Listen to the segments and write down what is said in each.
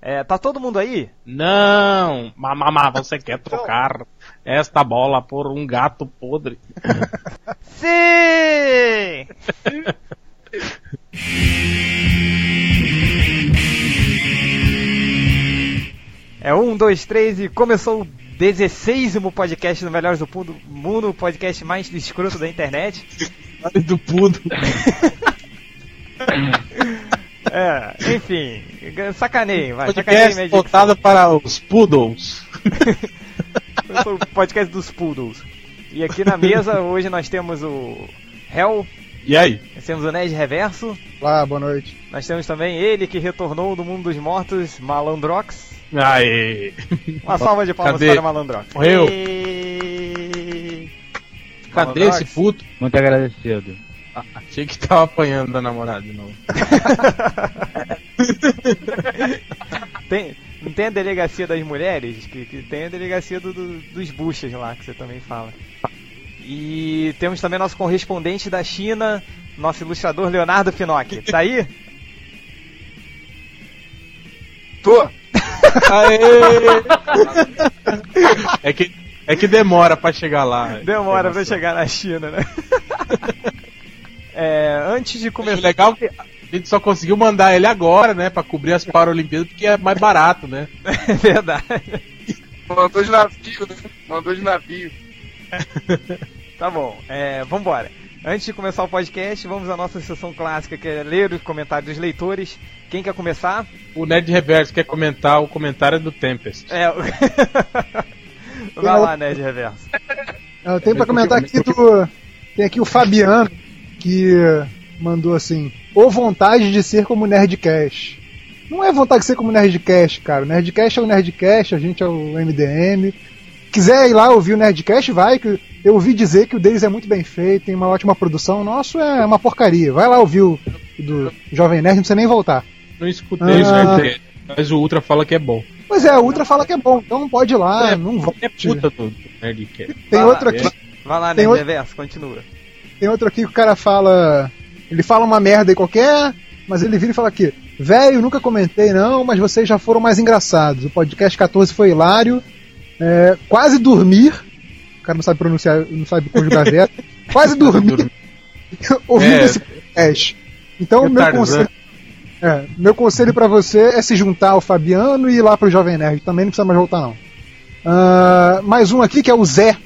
É, tá todo mundo aí? Não! Mamamá, você quer trocar esta bola por um gato podre? Sim! é um, dois, três e começou o 16 podcast do Melhores do Mundo, o podcast mais escroto da internet. do Pudo. É, enfim, sacaneio, vai. Podcast sacaneio voltado para os poodles. O podcast dos poodles. E aqui na mesa hoje nós temos o Hell. E aí? Nós temos o Ned Reverso. Olá, boa noite. Nós temos também ele que retornou do mundo dos mortos, Malandrox. Aê! Uma salva de palmas Cadê? para o Malandrox. Morreu. E... Cadê Malandrox. esse puto? Muito agradecido. Achei que tava apanhando da namorada de novo. Tem, não tem a delegacia das mulheres? Que, que tem a delegacia do- do- dos buchas lá, que você também fala. E temos também nosso correspondente da China, nosso ilustrador Leonardo Finocchi. Tá aí? Tô! Aê! é, que, é que demora pra chegar lá. Demora pra chegar na China, né? É, antes de O começar. legal é que a gente só conseguiu mandar ele agora, né? Pra cobrir as Paralimpíadas, porque é mais barato, né? É verdade. Mandou de navio, né? Mandou de navio. Tá bom, é, vambora. Antes de começar o podcast, vamos à nossa sessão clássica, que é ler os comentários dos leitores. Quem quer começar? O Ned Reverso quer comentar o comentário do Tempest. É. Vai lá, Ned Reverso. Eu tenho pra comentar aqui do. Tem aqui o Fabiano, que mandou assim: ou vontade de ser como Nerdcast. Não é vontade de ser como Nerdcast, cara. O Nerdcast é o Nerdcast, a gente é o MDM. Quiser ir lá ouvir o Nerdcast, vai, que eu ouvi dizer que o deles é muito bem feito, tem uma ótima produção. O nosso é uma porcaria. Vai lá ouvir o do Jovem Nerd, não precisa nem voltar. Não escutei Ah. né? Mas o Ultra fala que é bom. Pois é, o Ultra fala que é bom, então pode ir lá, É, não volte. É puta do Nerdcast. Tem Vai outro lá, aqui. Vai lá, outro- Reverso, continua. Tem outro aqui que o cara fala. Ele fala uma merda aí qualquer, mas ele vira e fala aqui: Velho, nunca comentei não, mas vocês já foram mais engraçados. O podcast 14 foi hilário. É, quase dormir. O cara não sabe pronunciar, não sabe conjugar verbo. Quase dormir ouvindo É. esse podcast. Então, É meu Tarzan. conselho. É, meu conselho pra você é se juntar ao Fabiano e ir lá pro Jovem Nerd. Também não precisa mais voltar, não. Ah, mais um aqui que é o Zé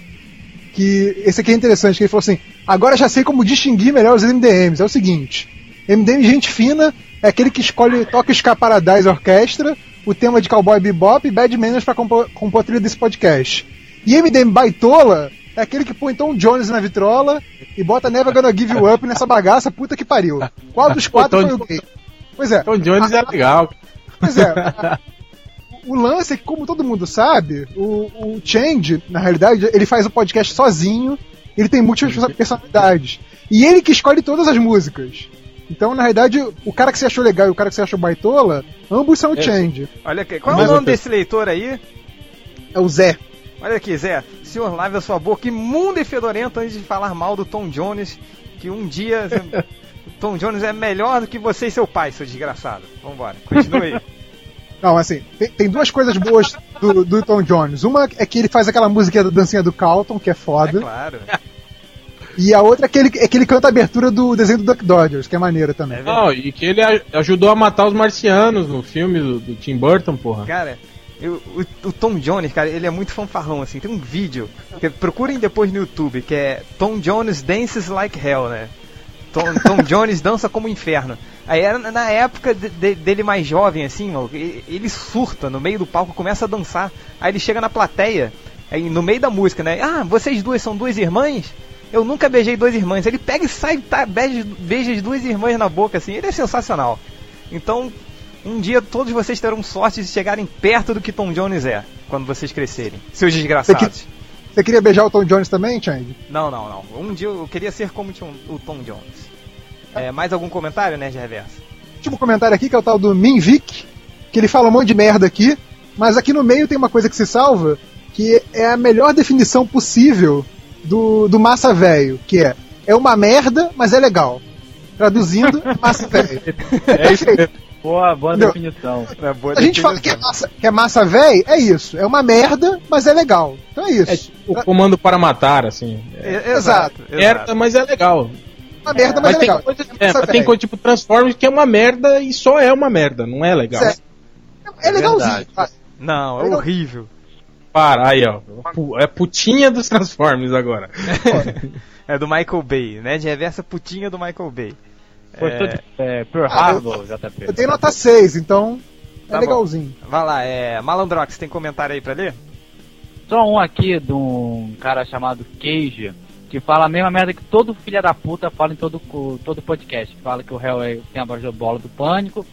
que esse aqui é interessante, que ele falou assim: agora já sei como distinguir melhor os MDMs. É o seguinte: MDM gente fina é aquele que escolhe toca Ska Paradise Orquestra, o tema de Cowboy Bebop e Bad Manners pra compor, compor a trilha desse podcast. E MDM baitola é aquele que põe Tom Jones na vitrola e bota Never Gonna Give You Up nessa bagaça, puta que pariu. Qual dos quatro Tom foi o gay? Pois é. Tom Jones é legal. Pois é. a- O lance é que, como todo mundo sabe, o, o Change, na realidade, ele faz o podcast sozinho, ele tem múltiplas personalidades. E ele que escolhe todas as músicas. Então, na realidade, o cara que você achou legal e o cara que você achou baitola, ambos são o É. Change. Olha aqui, qual é o nome desse leitor aí? É o Zé. Olha aqui, Zé. O senhor lave a sua boca imunda e fedorenta antes de falar mal do Tom Jones, que um dia. o Tom Jones é melhor do que você e seu pai, seu desgraçado. Vambora, continue aí. Não, assim, tem, tem duas coisas boas do, do Tom Jones. Uma é que ele faz aquela música da dancinha do Carlton, que é É foda. claro. E a outra é que, ele, é que ele canta a abertura do desenho do Duck Dodgers, que é maneira também. É. Não, e que ele a- ajudou a matar os marcianos no filme do, do Tim Burton, porra. Cara, eu- o, o Tom Jones, cara, ele é muito fanfarrão, assim. Tem um vídeo, que, procurem depois no YouTube, que é Tom Jones Dances Like Hell, né? Tom, Tom Jones dança como inferno. Aí era na época de- de- dele mais jovem, assim, ele surta no meio do palco, começa a dançar. Aí ele chega na plateia, aí no meio da música, né? Ah, vocês duas são duas irmãs? Eu nunca beijei duas irmãs. Ele pega e sai, tá, beija, beija as duas irmãs na boca, assim. Ele é sensacional. Então, um dia todos vocês terão sorte de chegarem perto do que Tom Jones é, quando vocês crescerem. Seus desgraçados. Você queria beijar o Tom Jones também, Change? Não, não, não. Um dia eu queria ser como o Tom Jones. É, mais algum comentário, né, de reverso? último comentário aqui, que é o tal do Minvic, que ele fala um monte de merda aqui, mas aqui no meio tem uma coisa que se salva, que é a melhor definição possível do, do massa velho, que é é uma merda, mas é legal. Traduzindo, massa velho. É isso. Boa, boa Não. definição. É boa A gente fala que é definição. massa, que é massa véi, é isso. É uma merda, mas é legal. Então é É isso. tipo comando para matar, assim. É É- Exato, merda, exato. mas é legal. Uma merda, mas, Mas é tem legal. coisa, É é, mas tem coisa tipo Transformers que é uma merda e só é uma merda, não é legal. É, é legalzinho. vai. Não, é Legal. horrível. Para, aí ó. É putinha dos Transformers agora. É do Michael Bay, né? De reversa putinha do Michael Bay. Gostou É, de é, Pearl Ah, eu- Harbor, JP? Eu dei nota 6, então é Tá bom. legalzinho. vai lá, é. Malandrox, tem comentário aí pra ler? Só um aqui de um cara chamado Cage, que fala a mesma merda que todo filho da puta fala em todo, todo podcast. Fala que o réu tem a voz da bola do pânico,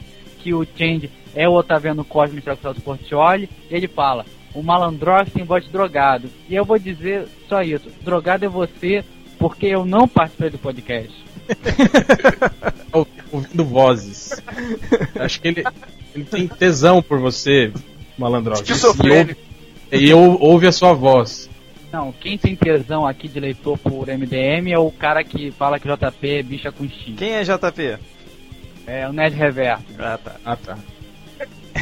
que o Change é o Otaviano Cosme Sexual do Portioli, e ele fala, o malandrox tem voz de drogado. E eu vou dizer só isso, drogado é você, porque eu não participei do podcast. Ou- Ouvindo vozes. Acho que ele, ele tem tesão por você, malandrox. E ouve, Esquizofrênico. e ou- ouve a sua voz. Não, quem tem tesão aqui de leitor por MDM é o cara que fala que JP é bicha com X. Quem é JP? É o Ned Reverso. Ah, tá. Ah, tá.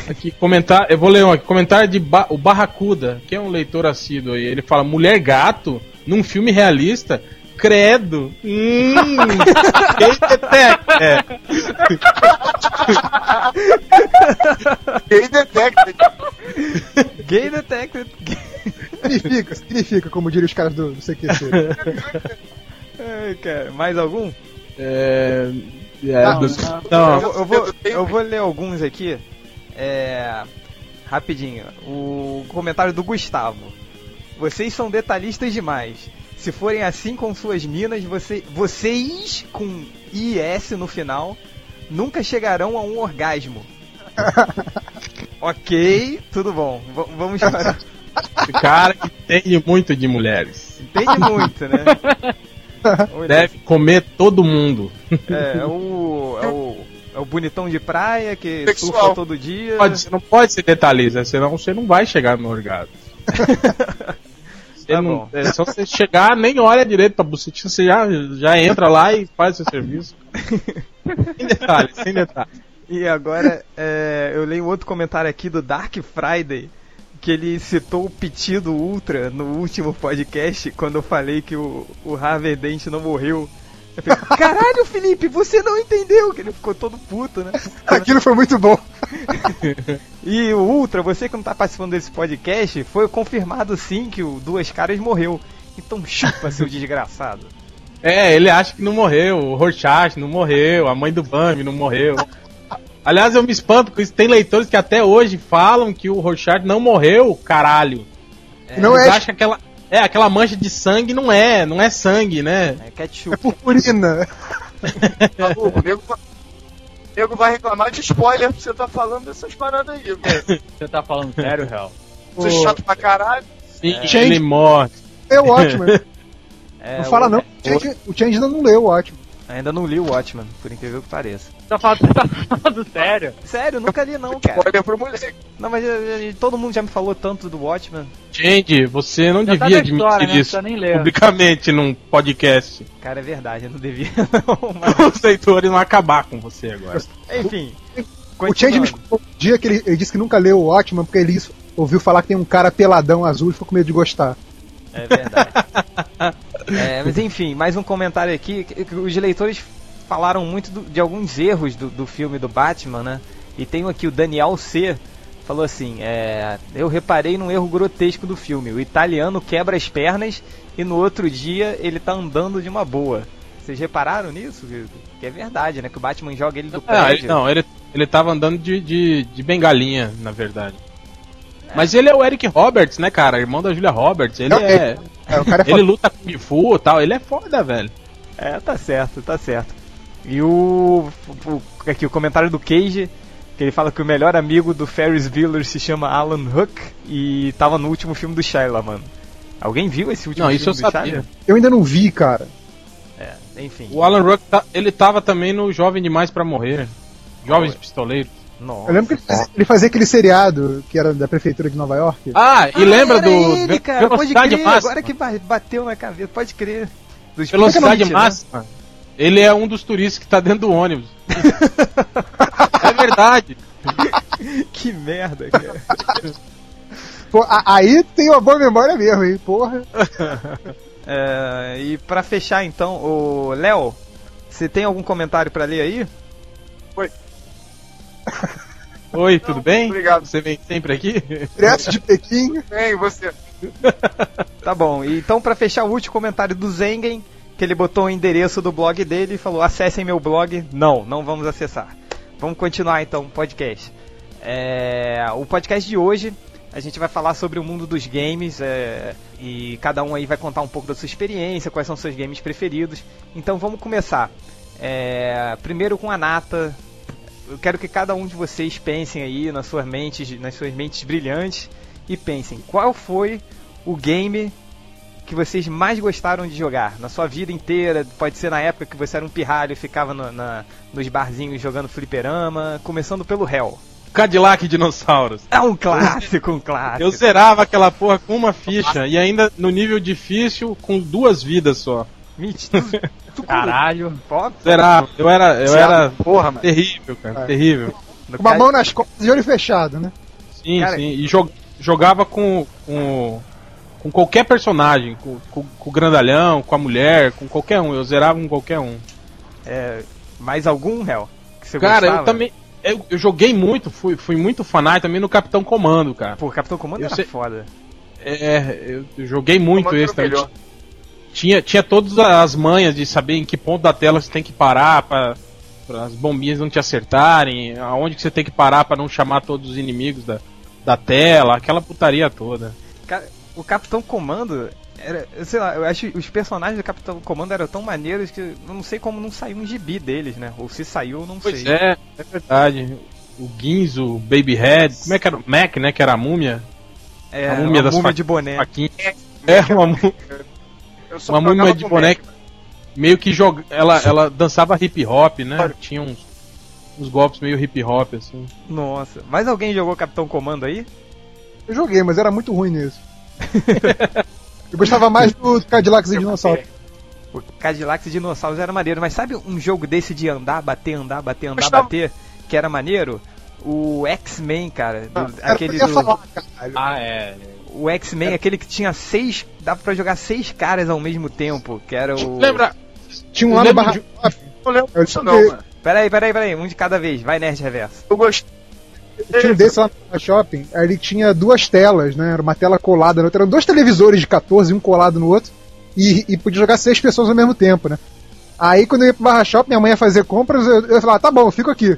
Aqui, comentar, eu vou ler um aqui. Comentário de ba o Barracuda, que é um leitor assíduo aí. Ele fala: Mulher gato num filme realista? Credo! Hum! Detecta? É. Quem detecta? Gay Detected. Significa, significa, como diriam os caras do, do CQC. Cara, mais algum? É, é, Não, dos- não. não, Eu, vou- eu vou, eu vou ler alguns aqui. É. Rapidinho. O comentário do Gustavo. Vocês são detalhistas demais. Se forem assim com suas minas, você, vocês, com IS no final, nunca chegarão a um orgasmo. ok, tudo bom. V- vamos para. Esse cara que entende muito de mulheres. Entende muito, né? Olha, Deve comer todo mundo. É, é o, é o. É o bonitão de praia que Sexual. surfa todo dia. Pode, você não pode ser detalhista, senão você não vai chegar no orgasmo. Tá não- é só você chegar, nem olha direito pra bucetinha, você já, já entra lá e faz o seu serviço. sem detalhes, sem detalhes. E agora é, eu leio outro comentário aqui do Dark Friday, que ele citou o pedido Ultra no último podcast, quando eu falei que o, o Harvey Dent não morreu. Eu falei, caralho, Felipe, você não entendeu, que ele ficou todo puto, né? Aquilo foi muito bom. E o Ultra, você que não tá participando desse podcast, foi confirmado sim que o Duas Caras morreu. Então chupa, seu desgraçado. É, ele acha que não morreu, o Rorschach não morreu, a mãe do Bambi não morreu. Aliás, eu me espanto com isso. Tem leitores que até hoje falam que o Rorschach não morreu, caralho. Não Eles é, acham que aquela, é, aquela mancha de sangue não é, não é sangue, né? É ketchup. é purpurina. Maluco, o nego vai- o nego vai reclamar de spoiler porque você tá falando dessas paradas aí, velho. Você tá falando sério, Real? Você é chato pra caralho. Sim, Gente. ele morre. É ótimo. É, não fala o- não. O Change, o Change ainda não leu, ótimo. Ainda não li o Watchman, por incrível que pareça. Você tá falando, você tá falando sério? Sério, nunca li não, cara. Spoiler pro moleque. Não, mas eh, eh, todo mundo já me falou tanto do Watchman. Gente, você não Já tá devia na história, admitir né? isso precisa nem ler. publicamente num podcast. Cara, é verdade, eu não devia não, mas... Os leitores vão acabar com você agora. Enfim. O Change me continuando. explicou um dia que ele, ele disse que nunca leu o Watchman porque ele ouviu falar que tem um cara peladão azul e ficou com medo de gostar. É verdade. É, mas enfim, mais um comentário aqui. que- que Os leitores falaram muito do- de alguns erros do, do filme do Batman, né? E tenho aqui o Daniel C. Falou assim: é, Eu reparei num erro grotesco do filme. O italiano quebra as pernas e no outro dia ele tá andando de uma boa. Vocês repararam nisso? Que- Que é verdade, né? Que o Batman joga ele do Ah, prédio. ele, não, ele, ele tava andando de, de, de bengalinha, na verdade. Mas ele é o Eric Roberts, né, cara? Irmão da Julia Roberts. Ele Não, é. É, o cara é Ele luta com Kung Fu e tal. Ele é foda, velho. É, tá certo, tá certo. E o, o- aqui o comentário do Cage, que ele fala que o melhor amigo do Ferris Bueller se chama Alan Hook e tava no último filme do Shyla, mano. Alguém viu esse último Não, filme isso eu do sabia. Shyla? Eu ainda não vi, cara. É, enfim. O Alan Ruck, tá- ele tava também no Jovem Demais pra Morrer. Jovens Pistoleiros. Nossa. Eu lembro que ele fazia, ele fazia aquele seriado que era da prefeitura de Nova York. Ah, e Ah, lembra era do ele, cara, pode Velocidade crer, Máxima? agora que ba- bateu na cabeça, pode crer. Dos Velocidade Smith, né? Ele é um dos turistas que tá dentro do ônibus. é verdade. que merda, cara. Pô, aí tem uma boa memória mesmo, hein? Porra. É, e pra fechar então, o Léo, você tem algum comentário pra ler aí? Oi, tudo bem? obrigado. Você vem sempre aqui? Direto de Pequim. Bem, você. Tá bom, então pra fechar o último comentário do Zengen, que ele botou o endereço do blog dele e falou: acessem meu blog. Não, não vamos acessar. Vamos continuar então o podcast. É, o podcast de hoje a gente vai falar sobre o mundo dos games é, e cada um aí vai contar um pouco da sua experiência, quais são seus games preferidos. Então vamos começar. É, primeiro com a Nata. Eu quero que cada um de vocês pensem aí nas suas mentes, nas suas mentes brilhantes e pensem qual foi o game que vocês mais gostaram de jogar na sua vida inteira. Pode ser na época que você era um pirralho e ficava no- na- nos barzinhos jogando fliperama, começando pelo Hell. Cadillac Dinossauros. É um clássico, um clássico. Eu zerava aquela porra com uma ficha e ainda no nível difícil com duas vidas só. Mentira. Caralho. Zerava. Eu era, eu era Porra, mano. terrível, cara. É. Terrível. no Com uma mão nas costas e olho fechado, né? Sim, Cara- sim. E jo- jogava com, com. Com qualquer personagem. Com, com, com o grandalhão, com a mulher, com qualquer um. Eu zerava com qualquer um. é, mais algum você Cara, gostava? eu também. Eu, eu joguei muito, fui, fui muito fanático também no Capitão Comando, cara. Pô, Capitão Comando Eu era sei- foda. É, eu, eu joguei muito esse também. melhor. Tinha, tinha todas as manhas de saber em que ponto da tela você tem que parar pra, pra as bombinhas não te acertarem, aonde que você tem que parar pra não chamar todos os inimigos da, da tela, aquela putaria toda. Cara, o Capitão Comando era, sei lá, eu acho que os personagens do Capitão Comando eram tão maneiros que eu não sei como não saiu um gibi deles, né? Ou se saiu, eu não Pois sei. é, é verdade. O Ginzo, o Babyhead, como é que era? O Mac, né? Que era a múmia. É, a uma múmia das múmia de boné. Faquinha. É, uma, só uma múmia de boneca. Meio que joga, ela, ela dançava hip hop, né? Tinha uns, uns golpes meio hip hop, assim. Nossa. Mais alguém jogou Capitão Comando aí? Eu joguei, mas era muito ruim nisso. Eu gostava mais do Cadillacs e Dinossauro. O Cadillacs e Dinossauros era maneiro, mas sabe um jogo desse de andar, bater, andar, bater, andar, Gostava. bater, que era maneiro? O X-Men, cara. do- Era aquele do, falar, caralho. Ah, é. O X-Men, aquele que tinha seis. dava pra jogar seis caras ao mesmo tempo, que era o. Lembra? Tinha um lá no lembro Barra de- não lembro Eu disso não, mano. Peraí, peraí, peraí, um de cada vez, vai Nerd Reverso. Eu gostei. Tinha um desse lá no Barra Shopping. Aí ele tinha duas telas, né? Era uma tela colada na outra. Eram dois televisores de 14, um colado no outro. E, e podia jogar seis pessoas ao mesmo tempo, né? Aí quando eu ia pro Barra Shopping, minha mãe ia fazer compras, eu, eu falava, tá bom, fico aqui.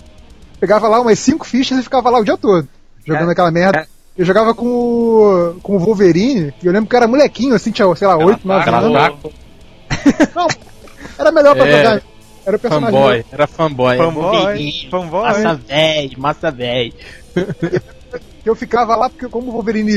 Pegava lá umas cinco fichas e ficava lá o dia todo. Jogando É, aquela merda. é. Eu jogava com o, com o Wolverine, e eu lembro que era molequinho, assim, tinha, sei lá, oito, nove anos. Não, era melhor pra É. jogar. Era o personagem. fanboy, era fanboy. Fanboy, fanboy. Massa véi, massa véi. Eu ficava lá porque como o Wolverine.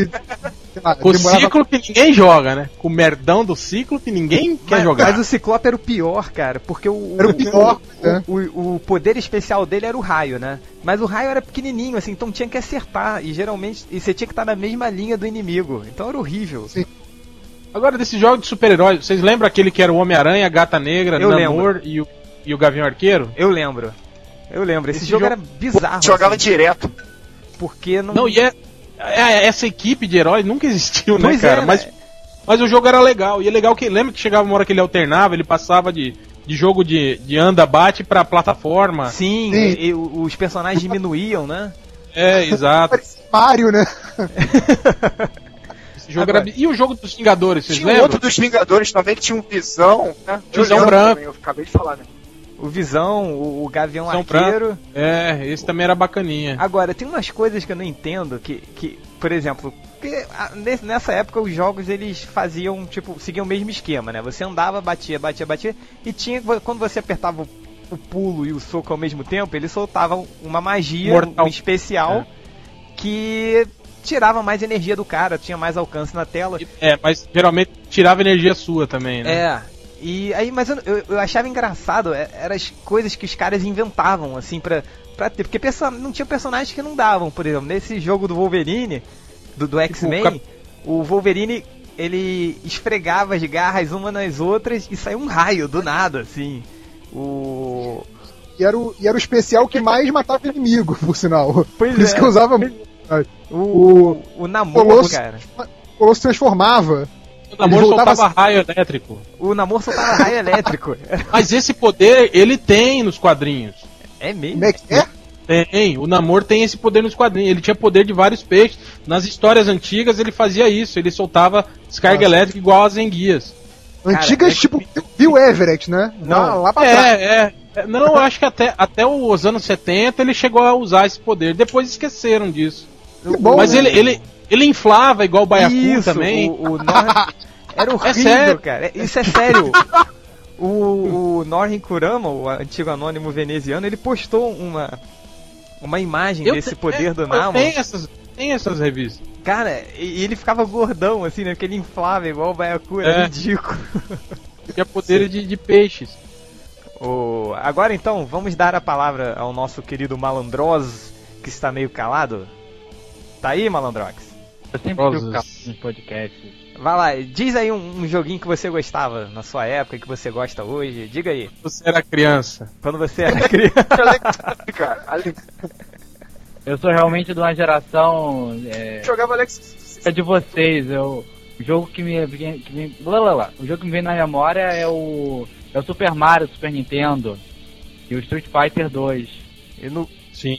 sei lá, Com o demorava- ciclo que ninguém joga, né? Com o merdão do ciclo que ninguém quer mas, jogar. mas o Ciclope era o pior, cara, porque o. Era o pior, o, né? o, o poder especial dele era o raio, né? Mas o raio era pequenininho, assim, então tinha que acertar. E geralmente. E você tinha que estar na mesma linha do inimigo. Então era horrível. Sim. Agora, desses jogos de super-heróis, vocês lembram aquele que era o Homem-Aranha, a Gata Negra, Eu Namor e o, e o Gavião Arqueiro? Eu lembro. Eu lembro. Esse, Esse jogo, jogo- era bizarro. Jogava assim, direto. porque não. Não, e é, é- essa equipe de heróis nunca existiu, né, Pois cara? é, mas, né? mas o jogo era legal. E é legal que, lembra que chegava uma hora que ele alternava, ele passava de, de jogo de, de anda-bate pra plataforma. Sim, Sim. e- e os personagens diminuíam, né? É, exato. Parecia Mario, né? Agora- era... E o jogo dos Vingadores, vocês Tinha lembram? outro dos Vingadores também que tinha um visão. Né? Visão branco. também, eu acabei de falar, né? O Visão, o, o Gavião Visão Arqueiro. É, esse também era bacaninha. Agora, tem umas coisas que eu não entendo que, que por exemplo, nessa época os jogos eles faziam, tipo, seguiam o mesmo esquema, né? Você andava, batia, batia, batia, e tinha, quando você apertava o, o pulo e o soco ao mesmo tempo, ele soltava uma magia Mortal. um especial que tirava mais energia do cara, tinha mais alcance na tela. É, mas geralmente tirava energia sua também, né? É. E aí, mas eu, eu, eu achava engraçado, é- eram as coisas que os caras inventavam, assim, pra, pra ter. Porque perso- não tinha personagens que não davam, por exemplo, nesse jogo do Wolverine, do, do X-Men, Cap- o Wolverine, ele esfregava as garras uma nas outras e saiu um raio do nada, assim. O. E era, o, e era o especial que mais matava inimigo, por sinal. Pois Por isso é. que eu usava muito. O, o, namoro, Colosso- cara. O Colosso transformava. O namoro Ele voltava soltava raio elétrico. O namoro soltava raio elétrico. Mas esse poder ele tem nos quadrinhos. É mesmo? Como é que é? Tem, o Namor tem esse poder nos quadrinhos. Ele tinha poder de vários peixes. Nas histórias antigas ele fazia isso. Ele soltava descarga Nossa. elétrica igual as enguias. Antigas, é- tipo, Bill Everett, né? Não. Lá, lá pra trás. É, é. É, Não, eu acho que até, até os anos 70 ele chegou a usar esse poder. Depois esqueceram disso. Que bom, Mas né? ele, ele, ele inflava igual o Baiacu Isso, também. O, o Nor... Era horrível, sério. cara. É- Isso é sério. O, o Norrin Kurama, o antigo anônimo veneziano, ele postou uma, uma imagem Eu desse te- poder é, do Namor. Tem essas, tem essas revistas. Cara, e ele ficava gordão, assim, né? Porque ele inflava igual o Baiacu, era É. ridículo. Tinha poder de, de peixes. O- Agora então, vamos dar a palavra ao nosso querido Malandroz, que está meio calado. Tá aí, Malandrox? Eu sempre calado nos podcasts. Vai lá, diz aí um, um joguinho que você gostava na sua época, que você gosta hoje. Diga aí, Você era criança. quando você era criança. Eu sou realmente de uma geração é, jogava Alex. é de vocês. Eu, o jogo que me, que me blá, blá, blá. o jogo que me vem na memória é o é o Super Mario Super Nintendo e o Street Fighter 2. E no- Sim.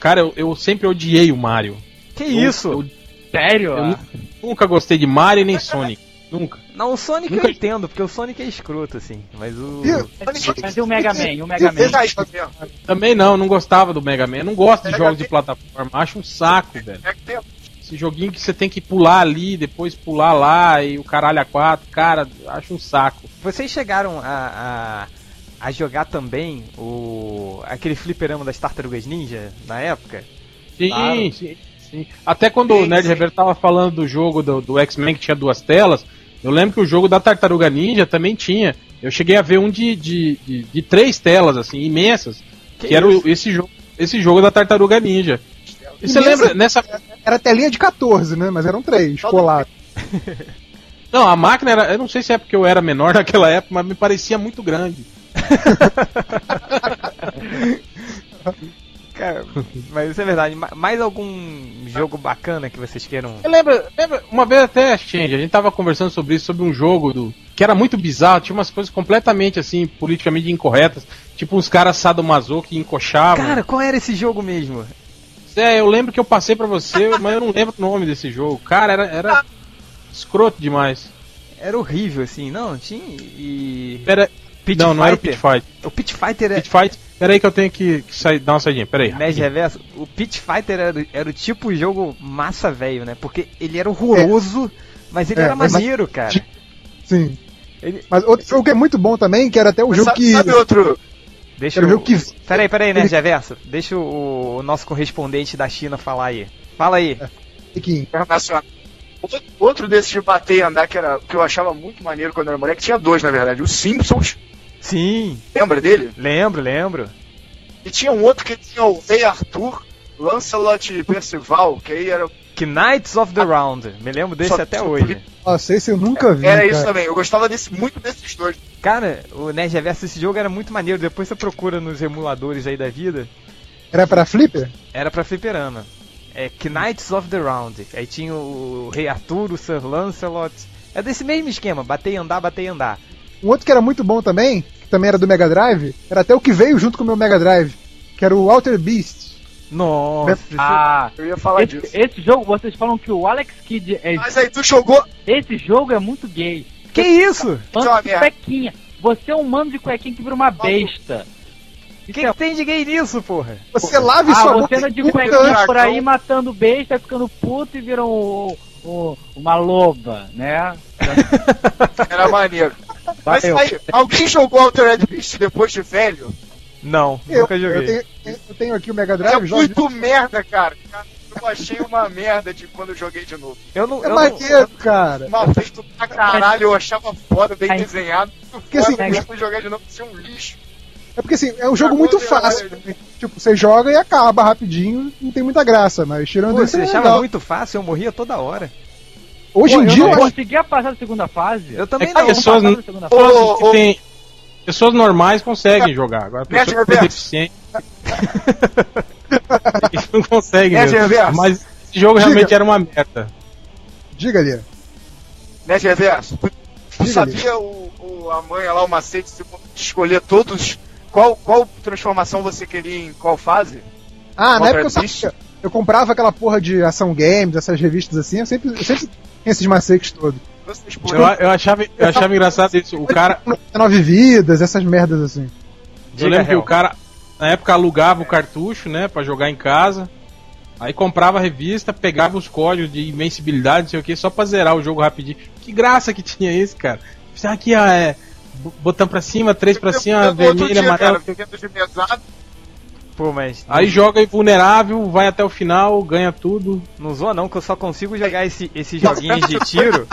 Cara, eu, eu sempre odiei o Mario. Que Eu- isso? Eu, Sério? eu nu- nunca gostei de Mario nem Sonic. Nunca. Não, o Sonic Nunca- eu entendo, porque o Sonic é escroto, assim. Mas o. E- Mas e o Mega Man? E o Mega Man? Também não, não gostava do Mega Man. Eu não gosto de jogos de plataforma. Acho um saco, velho. É Esse joguinho que você tem que pular ali, depois pular lá e o caralho a quatro. Cara, acho um saco. Vocês chegaram a, a, a jogar também o aquele fliperama das Tartarugas Ninja na época? Sim, Claro. sim, sim. Até quando Sim, o Nerd. Reverso tava falando do jogo do, do X-Men que tinha duas telas, eu lembro que o jogo da Tartaruga Ninja também tinha. Eu cheguei a ver um de, de, de, de três telas, assim, imensas, que, era o- esse, jogo, esse jogo da Tartaruga Ninja. E você lembra, nessa. Era telinha de 14, né? Mas eram três, colados. Não, a máquina era. Eu não sei se é porque eu era menor naquela época, mas me parecia muito grande. Cara, mas isso é verdade. Ma- Mais algum jogo bacana que vocês queiram? Eu lembro, lembra, uma vez até, Change, a gente tava conversando sobre isso, sobre um jogo do que era muito bizarro, tinha umas coisas completamente assim, politicamente incorretas, tipo uns caras sadomaso que encoxavam. Cara, qual era esse jogo mesmo? É, eu lembro que eu passei pra você, mas eu não lembro o nome desse jogo. Cara, era, era escroto demais. Era horrível, assim, não? Tinha. E. Pera, Pit não, não era o Pit Fighter? Fight. O Pit Fighter é. Pit Fight, pera aí que eu tenho que, que sair, dar uma saidinha, pera aí. Nerd Reverso, o Pit Fighter era, era o tipo jogo massa velho, né? Porque ele era horroroso, mas ele É, era mas- maneiro, cara. Sim. Ele- Mas outro jogo que é muito bom também, que era até o Mas jogo sabe, que. sabe outro? Deixa Era o eu... jogo que. Peraí, peraí, Nerd Reverso. Deixa o, o nosso correspondente da China falar aí. Fala aí. que internacional. Outro- Outro desses de bater e andar que, era, que eu achava muito maneiro quando eu era moleque, tinha dois na verdade. Os Simpsons, Sim, lembra dele? lembro, lembro. E tinha um outro que tinha o Rei Arthur, Lancelot e Percival, que aí era. Knights of the Round. Me lembro desse Só- até só hoje. Nossa, esse eu nunca vi. Era cara. isso também. Eu gostava desse, muito desses dois. Cara, o Nerd Reverso, esse jogo era muito maneiro. Depois você procura nos emuladores aí da vida. Era pra Flipper? Era pra fliperama. É Knights of the Round. Aí tinha o Rei Arthur, o Sir Lancelot. É desse mesmo esquema, bater e andar, bater e andar. Um outro que era muito bom também, que também era do Mega Drive, era até o que veio junto com o meu Mega Drive, que era o Alter Beast. Nossa, Ah, Eu ia falar esse, disso. esse jogo, vocês falam que o Alex Kidd é. Mas aí tu jogou. Esse jogo é muito gay. que isso? É Mano de cuequinha. Você é um mano de cuequinha que vira uma besta. O que, que tem de gay nisso, porra? Você lava e Ah, sua você boca anda de cuequinha por aí matando besta, ficando puto e vira um, um- uma loba, né? Era maneiro. Mas aí, alguém jogou Altered Beast depois de velho? Não, Eu, nunca joguei. eu, tenho, eu tenho aqui o Mega É Drive, jogo. muito merda, cara. Eu achei uma merda de quando eu joguei de novo. Eu não. É Eu não maneiro, cara. Mal feito pra caralho, eu achava foda, bem Ai. desenhado. Porque, foda, assim, eu fui jogar de novo, tinha um lixo. É porque assim, é um jogo muito fácil. Tipo, você joga e acaba rapidinho, não tem muita graça, mas tirando Pô, isso. você é achava legal. muito fácil, eu morria toda hora. Hoje Pô, em eu dia não eu acho conseguia passar da segunda fase. Eu também É que não. as pessoas Passar não- da segunda Ô, fase. ô, que tem, Pessoas normais conseguem jogar. Agora, pessoas reverso. deficientes. Eles não conseguem. Mas esse jogo Diga. realmente era uma merda. Diga ali. Net Reverso, tu, sabia o, o, a manha lá, o macete, você pode escolher todos. Qual, qual transformação você queria em qual fase? Ah, na Walter época eu sabia. Eu comprava aquela porra de ação games, essas revistas assim, eu sempre, eu sempre esses macetes todos. Eu, eu achava, eu achava engraçado isso. O cara, Nove vidas, essas merdas assim. eu lembro que o cara, na época, alugava o cartucho, né, pra jogar em casa. Aí comprava a revista, pegava os códigos de invencibilidade, não sei o que, só pra zerar o jogo rapidinho. Que graça que tinha isso, cara. Aqui, ó, é. b- Botão pra cima, três pra cima, cara, de mesada, Pô, mas. Aí joga invulnerável, vai até o final, ganha tudo. Não zoa não, que eu só consigo jogar esse, esses joguinhos de tiro.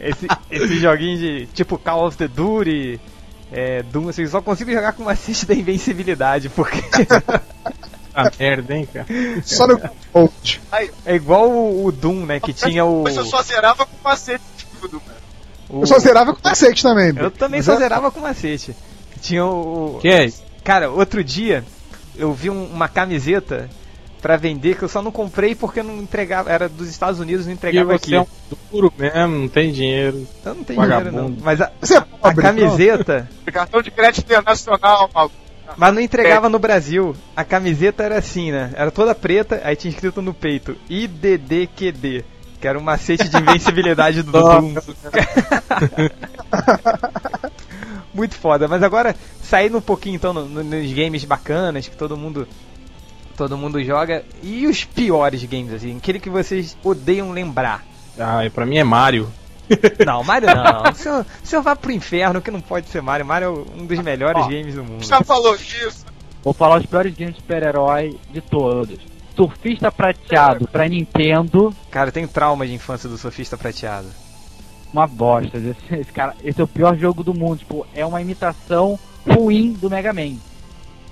esse, esses joguinhos de tipo Call of the Duty, é, Doom, assim, eu só consigo jogar com macete da invencibilidade, porque Ah, merda, hein, cara. Só no Gold. é igual o, o Doom, né? Que tinha o. Mas eu só zerava com macete tudo, cara. o- Eu só zerava com macete também. Eu também Mas só é- zerava com macete. Tinha o. Que é? Cara, outro dia eu vi um- uma camiseta pra vender que eu só não comprei porque não entregava. Era dos Estados Unidos, não E entregava você aqui. é um duro mesmo, não tem dinheiro. Eu não tenho dinheiro não. Mas a, Você é a pobre, camiseta. Cartão de crédito internacional, maluco. Mas não entregava no Brasil. A camiseta era assim, né? Era toda preta, aí tinha escrito no peito IDDQD, que era um macete de invencibilidade do Doom. Muito foda. Mas agora, saindo um pouquinho então no- no- nos games bacanas que todo mundo todo mundo joga e os piores games assim, aquele que vocês odeiam lembrar. Ah, e pra mim é Mario. Não, Mario não. O senhor, o senhor vai pro inferno que não pode ser Mario. Mario é um dos melhores Ó, games do mundo. Já falou disso. Vou falar os piores games de super-herói de todos. Surfista prateado pra Nintendo, Cara, eu tenho trauma de infância do Sofista Prateado. Uma bosta. Esse, esse cara, esse é o pior jogo do mundo. Tipo, é uma imitação ruim do Mega Man.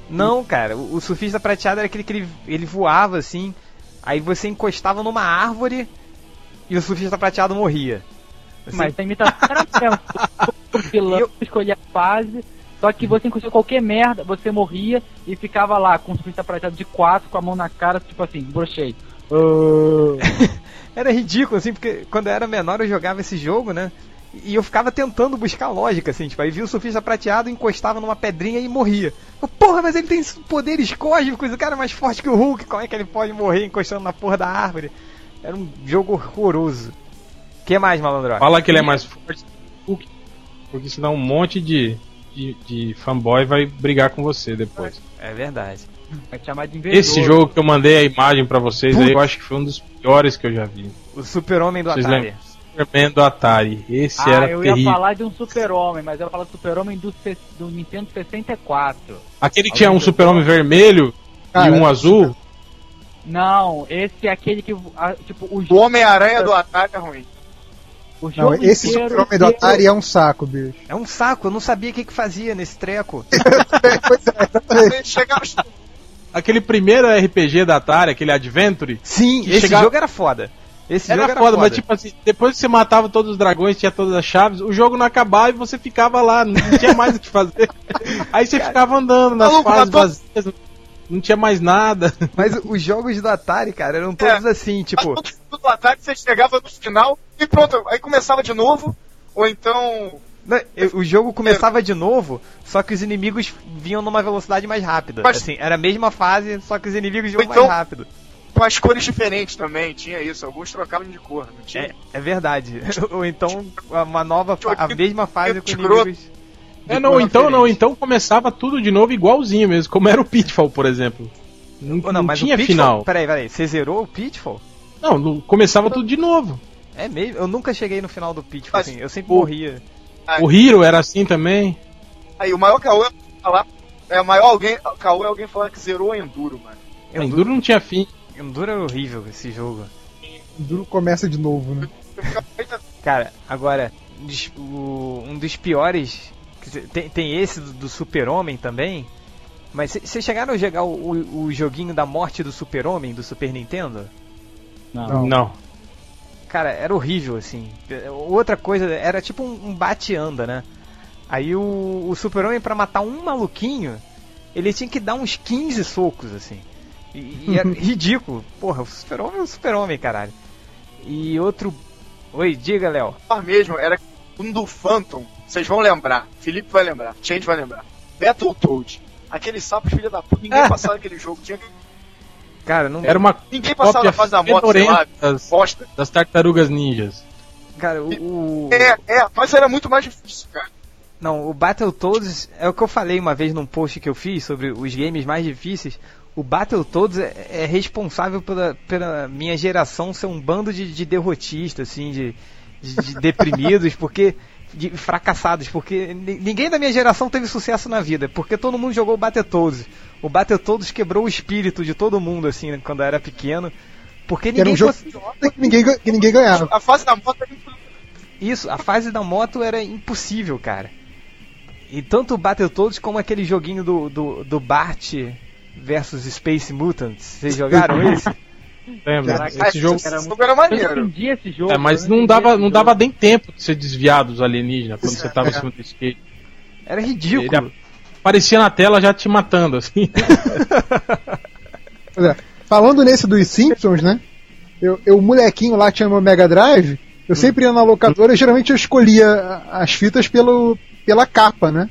Não, cara, o, o surfista prateado era aquele que ele, ele voava assim, aí você encostava numa árvore e o surfista prateado morria. Assim, Mas a imitação era mesmo. O vilão Eu- escolhia a fase, só que você encostou qualquer merda, você morria e ficava lá com o surfista prateado de quatro, com a mão na cara, tipo assim, brochei. Ah, Era ridículo, assim, porque quando eu era menor eu jogava esse jogo, né? E eu ficava tentando buscar lógica, assim, tipo, aí via o surfista prateado, encostava numa pedrinha e morria. Eu, porra, mas ele tem poderes cósmicos, o cara é mais forte que o Hulk, como é que ele pode morrer encostando na porra da árvore? Era um jogo horroroso. O que mais, malandro? Fala que ele é mais forte que o Hulk, porque senão um monte de, de, de fanboy vai brigar com você depois. É verdade. Vai te chamar de invejoso. Esse jogo que eu mandei a imagem pra vocês aí, eu acho que foi um dos piores que eu já vi. O super-homem do Vocês Atari. lembram? Superman do Atari. Esse Ah, era eu ia terrível. falar de um super-homem, mas eu ia falar do super-homem do, do Nintendo 64. Aquele que tinha um super-homem vermelho Cara, e um azul. Não, esse é aquele que, tipo, o, O Homem-Aranha do Atari é ruim. o jogo Não, esse super-homem do Atari é um saco, bicho. É um saco, eu não sabia o que, que fazia nesse treco. pois é, exatamente. Aquele primeiro RPG da Atari, aquele Adventure. Sim, esse chegava- jogo era foda. Esse Era jogo foda, era foda. mas tipo assim, depois que você matava todos os dragões, tinha todas as chaves, o jogo não acabava e você ficava lá, não tinha mais o que fazer. Aí você ficava andando nas Maluco, fases matou- vazias, não tinha mais nada. Mas os jogos do Atari, cara, eram todos assim, tipo. Todo do Atari você chegava no final e pronto, aí começava de novo, ou então. Não, eu- O jogo começava de novo, só que os inimigos vinham numa velocidade mais rápida. Mas- Assim, era a mesma fase, só que os inimigos vinham Então- mais rápido. com as cores diferentes também, tinha isso. Alguns trocavam de cor, não tinha? É, é verdade. Ou então uma nova, a mesma fase com inimigos. É, não, então não, então começava tudo de novo igualzinho mesmo, como era o Pitfall, por exemplo. Não, não mas tinha o Pitfall, final. Peraí, peraí, você zerou o Pitfall? Não, não- começava tudo de novo. É mesmo? Eu nunca cheguei no final do Pitfall, Mas assim, eu sempre o- morria. O Hero era assim também. Aí o maior caô é falar. É o maior alguém, caô é alguém falar que zerou o Enduro, mano. A Enduro não tinha fim. Enduro é horrível esse jogo. O Duro começa de novo, né? Cara, agora, um dos- o- um dos piores. Tem, tem esse do, do Super-Homem também. Mas vocês chegaram a jogar o, o- o joguinho da morte do Super-Homem do Super Nintendo? Não. Não. Cara, era horrível assim. Outra coisa, era tipo um, um bate-anda, né? Aí o, o Super-Homem, pra matar um maluquinho, ele tinha que dar uns 15 socos, assim. E, e é ridículo. Porra, o Super-Homem é o Super-Homem, caralho. E outro. Oi, diga, Léo. Ah, mesmo, era um do Phantom. Vocês vão lembrar. Felipe vai lembrar. Change vai lembrar. Battletoad. Aquele sapo filho da puta. Ninguém passava aquele jogo. Tinha... Cara, não. Era uma Ninguém passava na fase da moto, sei lá. das, Bosta. das tartarugas ninjas. Cara, o. É, é, mas era muito mais difícil, cara. Não, o Battletoads é o que eu falei uma vez num post que eu fiz sobre os games mais difíceis. O Battletoads é, é responsável pela, pela minha geração ser um bando de, de derrotistas, assim, de, de- de deprimidos, porque. de fracassados, porque ni- ninguém da minha geração teve sucesso na vida, porque todo mundo jogou o Battletoads. O Battletoads quebrou o espírito de todo mundo, assim, né, quando eu era pequeno. Porque Que era ninguém um jogo cons- que ninguém, que ninguém ganhava. A fase da moto era Isso, a fase da moto era impossível, cara. E tanto o Battletoads como aquele joguinho do, do, do Bart versus Space Mutants. Vocês jogaram esse? Lembra? Caraca, Esse jogo. era, Eu maneiro. entendi esse jogo. É, mas eu não dava, não jogo. dava nem tempo de ser desviado dos alienígenas quando você tava em cima do skate. Era ridículo. Ele aparecia na tela já te matando, assim. Pois é, falando nesse dos Simpsons, né? Eu, eu, o molequinho lá tinha meu Mega Drive, eu sempre ia na locadora e geralmente eu escolhia as fitas pelo, pela capa, né?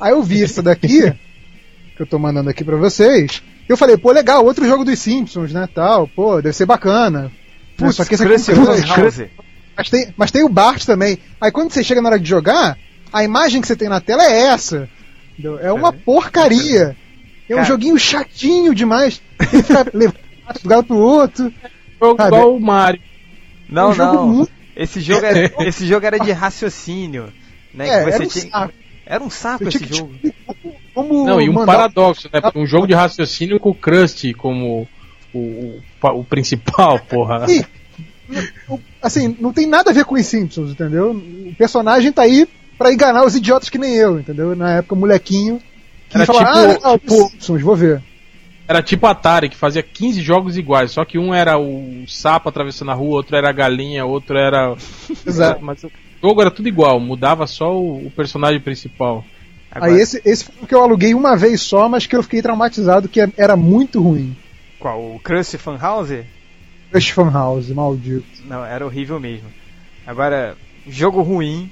Aí eu vi essa daqui, que eu tô mandando aqui pra vocês, eu falei, pô, legal, outro jogo dos Simpsons, né? Tal, pô, deve ser bacana. Né, só que esse aqui Krusty não- Funhouse. mas tem, mas tem o Bart também. Aí quando você chega na hora de jogar, a imagem que você tem na tela é essa. É uma porcaria. É um Cara. joguinho chatinho demais. Tem que ficar levando um lado pro outro. Jogo igual o Mario. Não, um jogo não. muito- Esse jogo, era, esse jogo era de raciocínio. Né, É, que você era um tinha... saco. Era um saco esse jogo. Como Não, e um mandar- paradoxo, né? Porque um jogo de raciocínio com o Krusty como o, o, o principal, porra. Sim. O- Assim, não tem nada a ver com os Simpsons, entendeu? O personagem tá aí pra enganar os idiotas que nem eu, entendeu? Na época, molequinho. Que Era fala, tipo- ah, legal, tipo- Simpsons, vou ver. Era tipo Atari, que fazia 15 jogos iguais, só que um era o sapo atravessando a rua, outro era a galinha, outro era. Exato. Mas o jogo era tudo igual, mudava só o, o personagem principal. Agora, Aí esse, esse foi o que eu aluguei uma vez só, mas que eu fiquei traumatizado, que era muito ruim. Qual? O Krusty Funhouse? Crush Fan House, maldito. Não, era horrível mesmo. Agora, jogo ruim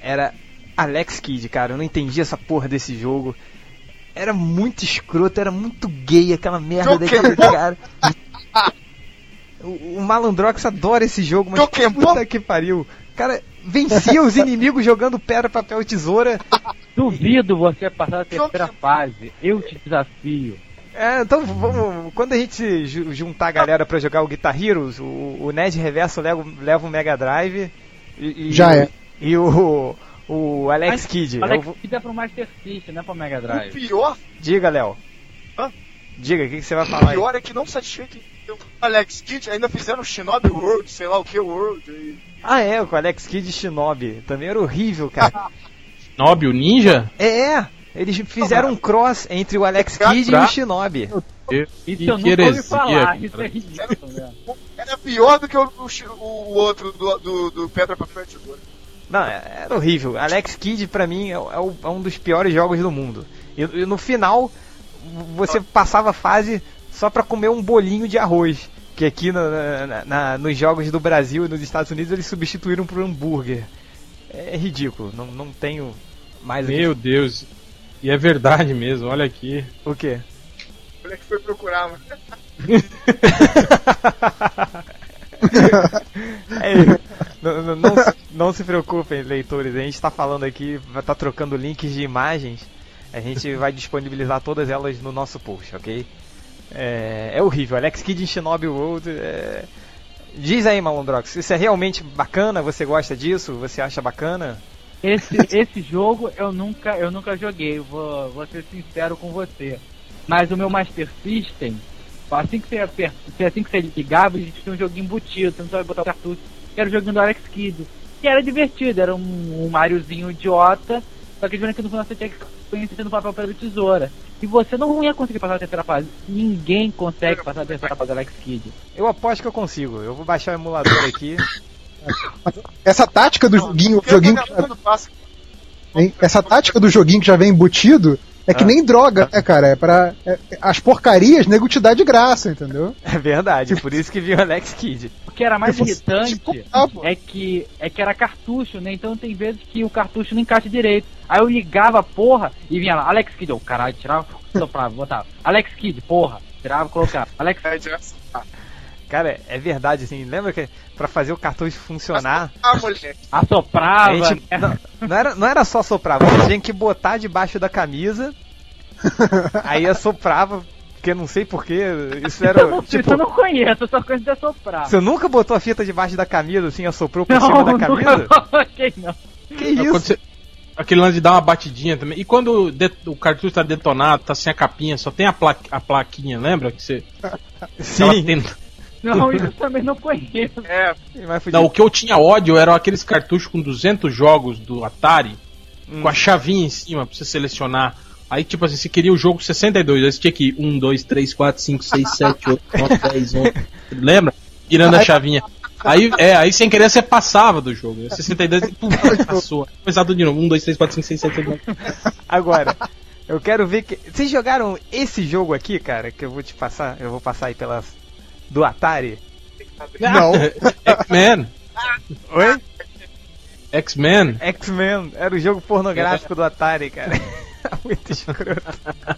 era Alex Kidd, cara. Eu não entendi essa porra desse jogo. Era muito escroto, era muito gay aquela merda daquele cara. O, o Malandrox adora esse jogo, mas Joguei. puta que pariu. Cara, vencia os inimigos jogando pedra, papel, tesoura. Duvido você passar a terceira fase. Eu te desafio. É, então vamos. Quando a gente ju- juntar a galera pra jogar o Guitar Heroes, o, o Ned Reverso leva, leva um Mega Drive. E, e- Já é. E o, o Alex Kidd. Alex Eu Kidd é pro Master System, não é pro Mega O Drive. pior, Diga, Léo. Hã? Diga, o que, que você vai o falar aí? pior é que não satisfeito com o Alex Kidd, ainda fizeram Shinobi World, sei lá o que World. E... Ah, é, com o Alex Kidd e Shinobi. Também era horrível, cara. Nob, o ninja? é, é. Eles fizeram um cross entre o Alex Kidd e o Shinobi. Isso eu nunca ouvi falar. Isso é ridículo, né? Era pior do que o, o, o outro do, do, do Pedra, Papel e Tesoura. Não, é- era horrível. Alex Kidd, pra mim, é, o- é o- é um dos piores jogos do mundo. E, e no final, você passava a fase só pra comer um bolinho de arroz. Que aqui no- na- na- nos jogos do Brasil e nos Estados Unidos eles substituíram por hambúrguer. É ridículo, não, não tenho mais o que- Meu Deus. E é verdade mesmo, olha aqui. o quê? Olha que foi procurar, mano. É, não, não- não se- não se preocupem, leitores. A gente está falando aqui, estar trocando links de imagens. A gente vai disponibilizar todas elas no nosso post, ok? É, é horrível. Alex Kidd em Shinobi World. é- Diz aí, Malondrox, isso é realmente bacana? Você gosta disso? Você acha bacana? Esse, esse jogo eu nunca, eu nunca joguei, vou, vou ser sincero com você. Mas o meu Master System, assim que você, assim que você ligava, a gente tinha um joguinho embutido, você não sabe botar o cartucho, que era o joguinho do Alex Kidd. Que era divertido, era um, um Mariozinho idiota, só que de que no final você tinha que conhecer no papel pela tesoura. E você não ia conseguir passar a terceira fase. Ninguém consegue passar a terceira fase do Alex Kidd. Eu aposto que eu consigo. Eu vou baixar o emulador aqui. Essa tática do joguinho, Porque joguinho passa. Hein? Essa tática do joguinho que já vem embutido é que Ah. nem droga, né, cara? É pra. é- as porcarias, nego te dá de graça, entendeu? É verdade, por isso que viu Alex Kidd. O que era mais Tipo, irritante tipo, ah, é que, é que era cartucho, né? Então tem vezes que o cartucho não encaixa direito. Aí eu ligava a porra e vinha lá, Alex Kidd, eu caralho, tirava, soprava, botava. Alex Kidd, porra, tirava, colocava. Alex É, direto. Cara, é verdade, assim, lembra que pra fazer o cartucho funcionar, Ah, moleque. a assoprava. gente, né? não, não era, não era só soprar, você tinha que botar debaixo da camisa, aí assoprava, porque não sei porquê, isso Eu era, não, tipo, eu não conheço, eu só conheço de assoprar. você nunca botou a fita debaixo da camisa, assim, assoprou por Não, cima da nunca camisa? não. Que É quando isso? Aquele lance de dar uma batidinha também. E quando o, cartucho tá detonado, tá sem a capinha, só tem a, pla- a plaquinha, lembra? Que você. Sim, tendo- Não, isso eu também não conheço. É. Não, o que eu tinha ódio eram aqueles cartuchos com 200 jogos do Atari, Hum. com a chavinha em cima pra você selecionar. Aí, tipo assim, você queria o jogo 62, aí você tinha que ir 1, 2, 3, 4, 5, 6, 7, 8, 9, 10, 11. Lembra? Girando a chavinha. Aí, é, aí sem querer você passava do jogo. Aí 62 e pum, passou. Aí Começava tudo de novo. 1, 2, 3, 4, 5, 6, 7, 8, 9. Agora, eu quero ver que. Vocês jogaram esse jogo aqui, cara, que eu vou te passar, eu vou passar aí pelas. Do Atari? Não. X-Men. Oi? X-Men. X-Men, era o jogo pornográfico do Atari, cara. Muito escroto.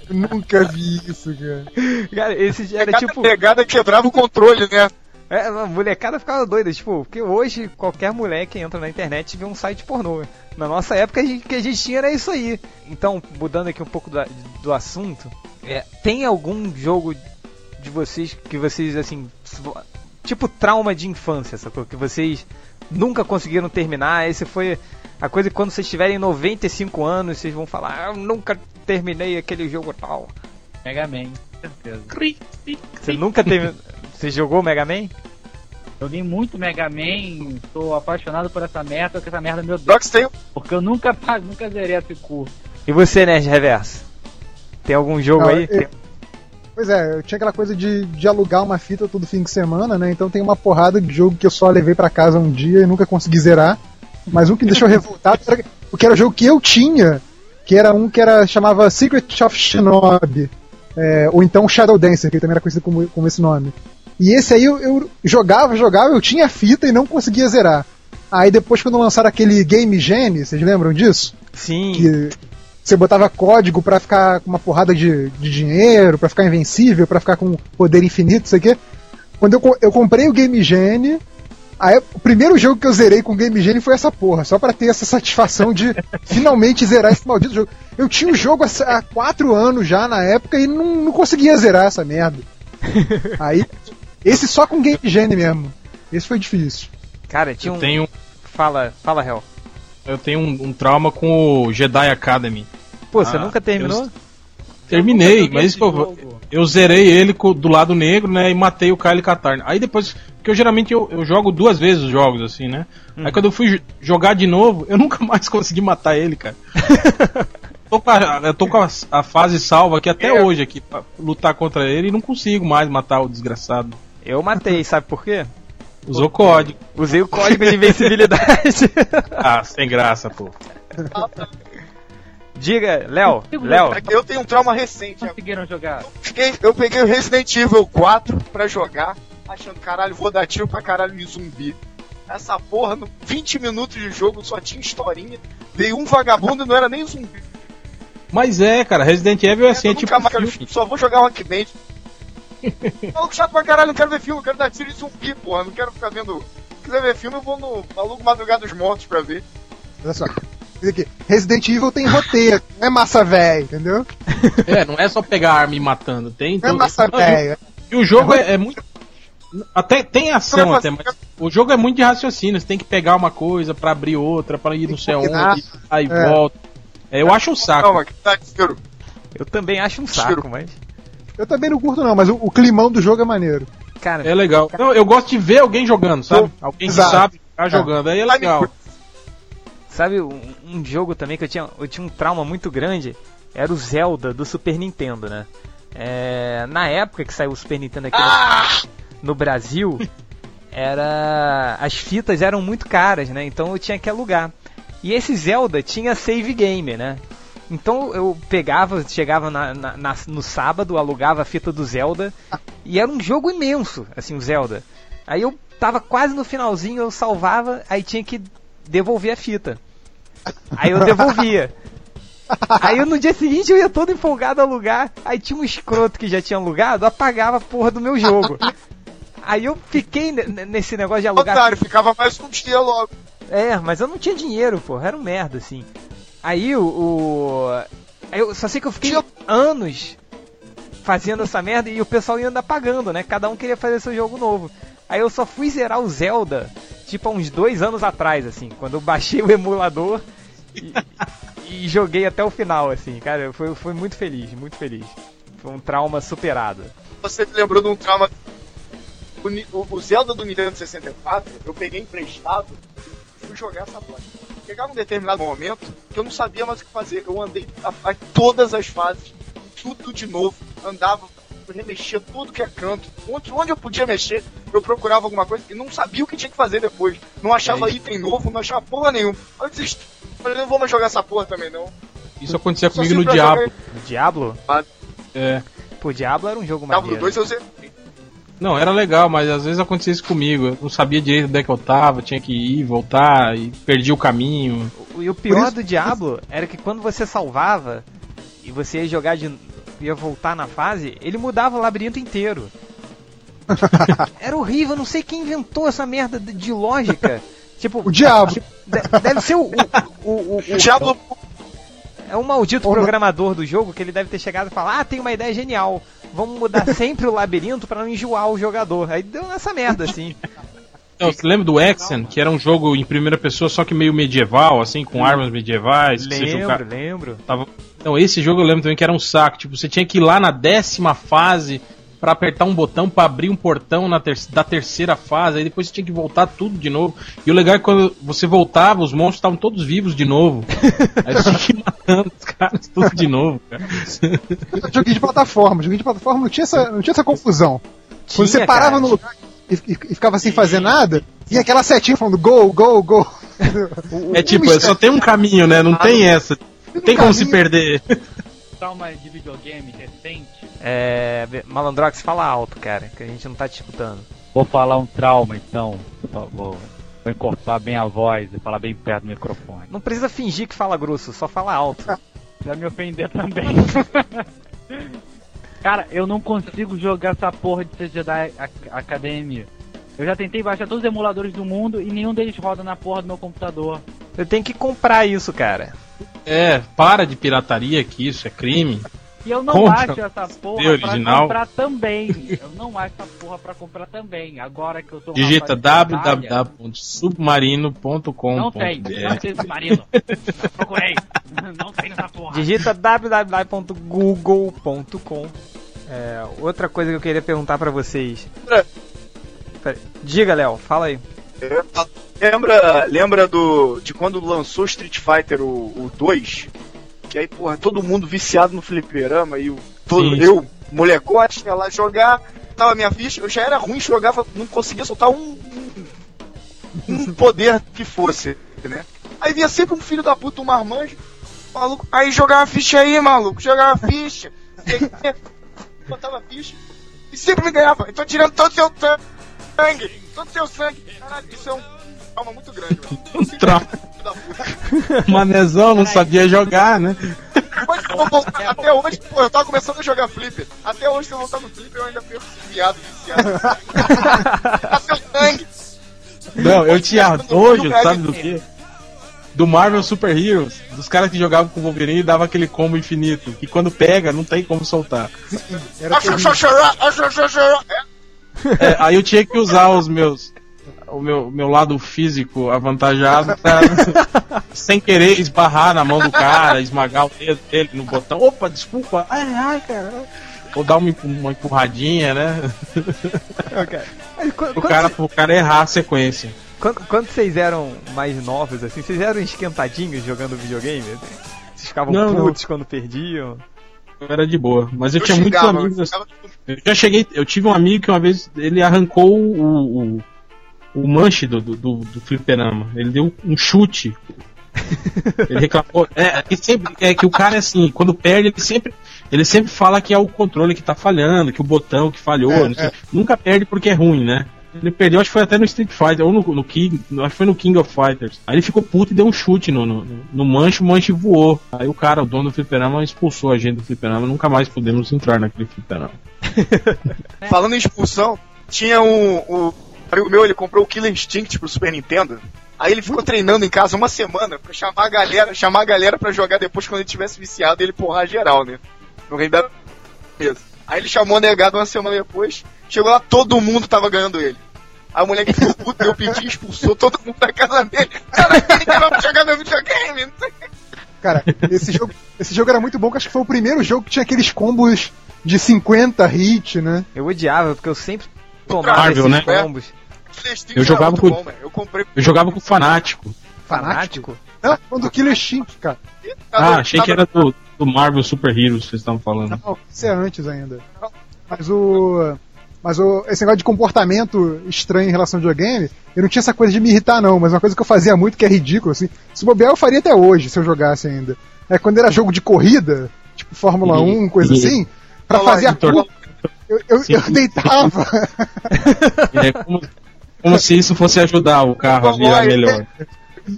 Nunca vi isso, cara. Cara, esse era cada tipo. pegada quebrava o controle, né? É, a molecada ficava doida, tipo, porque hoje qualquer mulher que entra na internet vê um site pornô. Na nossa época, o que a gente tinha era isso aí. Então, mudando aqui um pouco do, do assunto, é, tem algum jogo de vocês que vocês, assim, tipo trauma de infância, sacou? Que vocês nunca conseguiram terminar. Esse foi a coisa que quando vocês tiverem 95 anos, vocês vão falar, ah, eu nunca terminei aquele jogo tal. Mega Man, certeza. Você nunca teve. Você jogou Mega Man? Joguei muito Mega Man, tô apaixonado por essa merda, porque essa merda é meu Deus. Porque eu nunca, nunca zerei esse curso. E você, Nerd Reverso? Tem algum jogo Não, aí? eu- Pois é, eu tinha aquela coisa de, de alugar uma fita todo fim de semana, né? Então tem uma porrada de jogo que eu só levei pra casa um dia e nunca consegui zerar. Mas um que me deixou revoltado era porque era o jogo que eu tinha, que era um que era chamava Secret of Shinobi. é, ou então Shadow Dancer, que também era conhecido como, como esse nome. E esse aí eu, eu jogava, jogava, eu tinha fita e não conseguia zerar. Aí depois quando lançaram aquele Game Genie, vocês lembram disso? Sim. que você botava código pra ficar com uma porrada de, de dinheiro, pra ficar invencível, pra ficar com poder infinito, isso aqui. Quando eu, eu comprei o Game Genie, aí, o primeiro jogo que eu zerei com o Game Genie foi essa porra, só pra ter essa satisfação de finalmente zerar esse maldito jogo. Eu tinha o jogo há, quatro anos já na época e não, não conseguia zerar essa merda. Aí, esse só com Game Genie mesmo. Esse foi difícil. Cara, tinha Eu um. tenho, Fala, fala, Hel. Eu tenho um, um trauma com o Jedi Academy. Pô, você Ah, nunca terminou? eu- Terminei, nunca mas pô, eu zerei ele do lado negro, né? E matei o Kyle Katarn. Aí depois, porque eu geralmente eu, eu jogo duas vezes os jogos, assim, né? Aí quando eu fui jo- jogar de novo, eu nunca mais consegui matar ele, cara. tô com a, eu tô com a, a fase salva aqui até É. hoje aqui pra lutar contra ele e não consigo mais matar o desgraçado. Eu matei, sabe por quê? Usou código. Usei o código de invencibilidade. Ah, sem graça, pô. Diga, Léo, Léo, É eu tenho um trauma recente. Conseguiram jogar? Fiquei- eu peguei o Resident Evil 4 pra jogar, achando, caralho, vou dar tiro pra caralho de zumbi. Essa porra, no 20 minutos de jogo só tinha historinha. Veio um vagabundo e não era nem zumbi. Mas é, cara, Resident Evil é assim, é eu tipo mais só vou jogar Rockband. Maluco chato pra caralho, não quero ver filme, eu quero dar tiro de zumbi, porra. Não quero ficar vendo. Se quiser ver filme, eu vou no Maluco Madrugada dos Mortos pra ver. Olha só. Resident Evil tem roteiro, não é massa velha, entendeu? É, não é só pegar arma e matando. Tem Não é massa Não, velha. E o jogo é, é muito. Até tem ação é até, mas o jogo é muito de raciocínio. Você tem que pegar uma coisa pra abrir outra, pra ir Tem sei combinar. onde, aí É. volta. É, eu acho um saco. Calma, que tá eu também acho um saco, mas. Eu também não curto não, mas o, o climão do jogo é maneiro. Cara, É legal. Não, eu gosto de ver alguém jogando, sabe? Alguém que sabe ficar jogando. Aí é legal. sabe um, um jogo também que eu tinha, eu tinha um trauma muito grande? Era o Zelda do Super Nintendo, né? É, na época que saiu o Super Nintendo aqui no, no Brasil, era as fitas eram muito caras, né? Então eu tinha que alugar. E esse Zelda tinha save game, né? Então eu pegava, chegava na, na, na, no sábado, alugava a fita do Zelda e era um jogo imenso, assim, o Zelda. Aí eu tava quase no finalzinho, eu salvava, aí tinha que devolver a fita. Aí eu devolvia. Aí no dia seguinte eu ia todo empolgado a alugar, aí tinha um escroto que já tinha alugado, apagava a porra do meu jogo. Aí eu fiquei nesse negócio de alugar. Otário, ficava mais um dia logo. É, mas eu não tinha dinheiro, pô, era um merda, assim. Aí o. o... Eu só sei que eu fiquei anos fazendo essa merda e o pessoal ia andar pagando, né? Cada um queria fazer seu jogo novo. Aí eu só fui zerar o Zelda, tipo, há uns dois anos atrás, assim, quando eu baixei o emulador e, e joguei até o final, assim, cara, eu fui, muito feliz, muito feliz. Foi um trauma superado. Você lembrou de um trauma. O, o Zelda do Nintendo 64, eu peguei emprestado e fui jogar essa placa. Chegava um determinado momento que eu não sabia mais o que fazer. Eu andei a, a todas as fases, tudo de novo, andava remexia tudo que é canto. Onde, onde eu podia mexer, eu procurava alguma coisa e não sabia o que tinha que fazer depois. Não achava é item novo, não achava porra nenhuma. Eu desisti. Eu não vou mais jogar essa porra também, não. Isso acontecia comigo no Diablo. No Diablo? Ah. É. Pô, Diablo era um jogo Diablo maneiro. 2 eu sei. Não, era legal, mas às vezes acontecia isso comigo. Eu não sabia direito onde é que eu tava, tinha que ir, voltar, e perdi o caminho. E o pior do Diablo era que quando você salvava e você ia jogar de. ia voltar na fase, ele mudava o labirinto inteiro. era horrível, não sei quem inventou essa merda de- lógica. Tipo, O diabo. de- deve ser o. o, o, o- o- Diablo é um maldito programador do jogo que ele deve ter chegado e falar: Ah, tem uma ideia genial. Vamos mudar sempre o labirinto pra não enjoar o jogador. Aí deu nessa merda, assim. Não, você lembra do Exen, que era um jogo em primeira pessoa, só que meio medieval, assim, com armas medievais? que você lembro, jogava- lembro. Tava... Então, esse jogo eu lembro também que era um saco. Tipo, você tinha que ir lá na décima fase pra apertar um botão pra abrir um portão na ter... da terceira fase. Aí depois você tinha que voltar tudo de novo. E o legal é que quando você voltava, os monstros estavam todos vivos de novo. Aí você tinha que ir matando os caras tudo de novo, cara. Joguinho de plataforma. Joguinho de plataforma não tinha essa, não tinha essa confusão. Quando você Tinha, parava cara. no lugar e, e- e ficava sem fazer nada, e aquela setinha falando go, go, go. É tipo, só tem um caminho, né? Não tem essa. Não tem como se perder. Trauma de videogame recente. É. Malandrox, fala alto, cara, que a gente não tá te escutando. Vou falar um trauma então. Só Vou, vou encorpar bem a voz e falar bem perto do microfone. Não precisa fingir que fala grosso, só fala alto. Pra me ofender também. Cara, eu não consigo jogar essa porra de Jedi Ac- Academy. Eu já tentei baixar todos os emuladores do mundo e nenhum deles roda na porra do meu computador. Eu tenho que comprar isso, cara. É, para de pirataria que isso é crime. E eu não Compra acho essa porra pra original. comprar também. Eu não acho essa porra pra comprar também. Agora que eu sou um Digita www.submarino.com.br Não tem, não tem submarino. Procurei. Não tem essa porra. Digita www.google.com. É, outra coisa que eu queria perguntar pra vocês. Pera- Diga, Léo, fala aí. Lembra, lembra do, de quando lançou Street Fighter o, o 2? Que aí, porra, todo mundo viciado no fliperama e o, todo, Sim. eu, molecote, ia lá jogar, tava minha ficha, eu já era ruim, jogava, não conseguia soltar um, um, um poder que fosse, né? Aí vinha sempre um filho da puta, um marmanjo, maluco, aí jogava ficha aí, maluco, jogava ficha, botava a ficha, e sempre me ganhava, então tirando todo o seu sangue, todo o seu sangue, caralho, isso é um trauma muito grande, mano. Trauma. Da puta. Manezão não sabia jogar, né? Depois que eu vou voltar- até hoje, pô, eu tava começando a jogar flipper. Até hoje, se eu voltar no flipper, eu ainda perco esse viado viciado. Tá seu sangue. Não, eu tinha nojo, sabe do quê? Do Marvel Super Heroes, dos caras que jogavam com o Wolverine e dava aquele combo infinito. E quando pega, não tem como soltar. Era É, aí eu tinha que usar os meus. O meu, meu lado físico avantajado pra, sem querer, esbarrar na mão do cara, esmagar o dedo dele no botão. Opa, desculpa. Ai, ai, cara. Ou dar uma, uma empurradinha, né? Mas qu- O cara, cê- o cara errar a sequência. quando- quando vocês eram mais novos, assim, vocês eram esquentadinhos jogando videogame? Vocês ficavam Não, não. putos quando perdiam? Eu era de boa. Mas eu, eu tinha muitos amigos eu assim. Eu já cheguei, eu tive um amigo que uma vez ele arrancou o, o, o manche do, do, do, do fliperama. Ele deu um chute Ele reclamou. É, é, sempre, é que o cara, assim, quando perde, ele sempre, ele sempre fala que é o controle que tá falhando, que o botão que falhou. É, sei, nunca perde porque é ruim, né? Ele perdeu, acho que foi até no Street Fighter, ou no, no King, acho que foi no King of Fighters. Aí ele ficou puto e deu um chute no, no, no manche, o manche voou. Aí o cara, o dono do fliperama, expulsou a gente do fliperama, nunca mais pudemos entrar naquele fliperama. Falando em expulsão, tinha um, um amigo meu, ele comprou o Killer Instinct pro Super Nintendo. Aí ele ficou treinando em casa uma semana pra chamar a galera, chamar a galera pra jogar depois quando ele tivesse viciado ele porrar geral, né? No Rei da Mesa. Aí ele chamou o negado uma semana depois, chegou lá, todo mundo tava ganhando ele. Aí o moleque ficou puto, deu pedido, expulsou todo mundo da casa dele. Cara, ele quer jogar meu videogame. Cara, esse jogo, esse jogo era muito bom, que acho que foi o primeiro jogo que tinha aqueles combos de 50 hit, né? Eu odiava, porque eu sempre tomava Marvel, esses né? combos. Eu jogava com- bom. Eu comprei. Eu jogava com o Fanático. Fanático? Não, quando o Killer Instinct, cara. Ah, achei que era do, do Marvel Super Heroes que vocês estavam falando. Não, isso é antes ainda. Mas o. Mas o, esse negócio de comportamento estranho em relação ao videogame, eu não tinha essa coisa de me irritar, não, mas uma coisa que eu fazia muito que é ridículo, assim. Se bobear, eu faria até hoje, se eu jogasse ainda. É quando era jogo de corrida, tipo Fórmula E- 1, coisa e- assim, lá, fazer a curva. Eu, eu, eu deitava. É como, como se isso fosse ajudar o carro a virar melhor.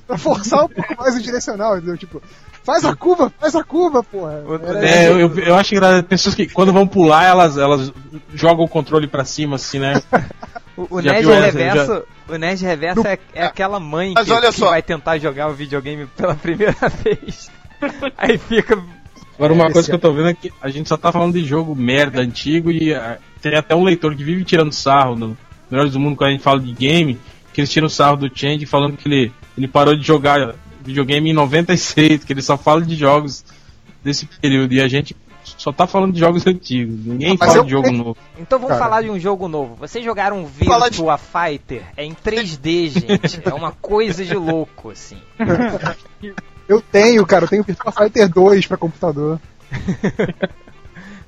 pra forçar um pouco mais o direcional, entendeu? Tipo, faz a curva, faz a curva, porra. Era- É, eu, eu, eu acho engraçado pessoas que quando vão pular, elas, elas jogam o controle pra cima, assim, né? O, o Já Nerd? Reverso, o Nerd Reverso é, é aquela mãe que, olha que vai tentar jogar o videogame pela primeira vez. Aí fica. Agora, uma É, coisa que eu tô vendo é que a gente só tá falando de jogo merda antigo e ah, tem até um leitor que vive tirando sarro no Melhores do Mundo quando a gente fala de game, que eles tiram sarro do Change falando que ele, ele parou de jogar videogame em 96, que ele só fala de jogos desse período e a gente só tá falando de jogos antigos. Ninguém fala eu- de jogo novo. Então vamos Cara. falar de um jogo novo. Vocês jogaram Falar de- Virtua Fighter? É em 3D, gente. É uma coisa de louco, assim. Eu tenho, cara, eu tenho Virtua Fighter 2 pra computador.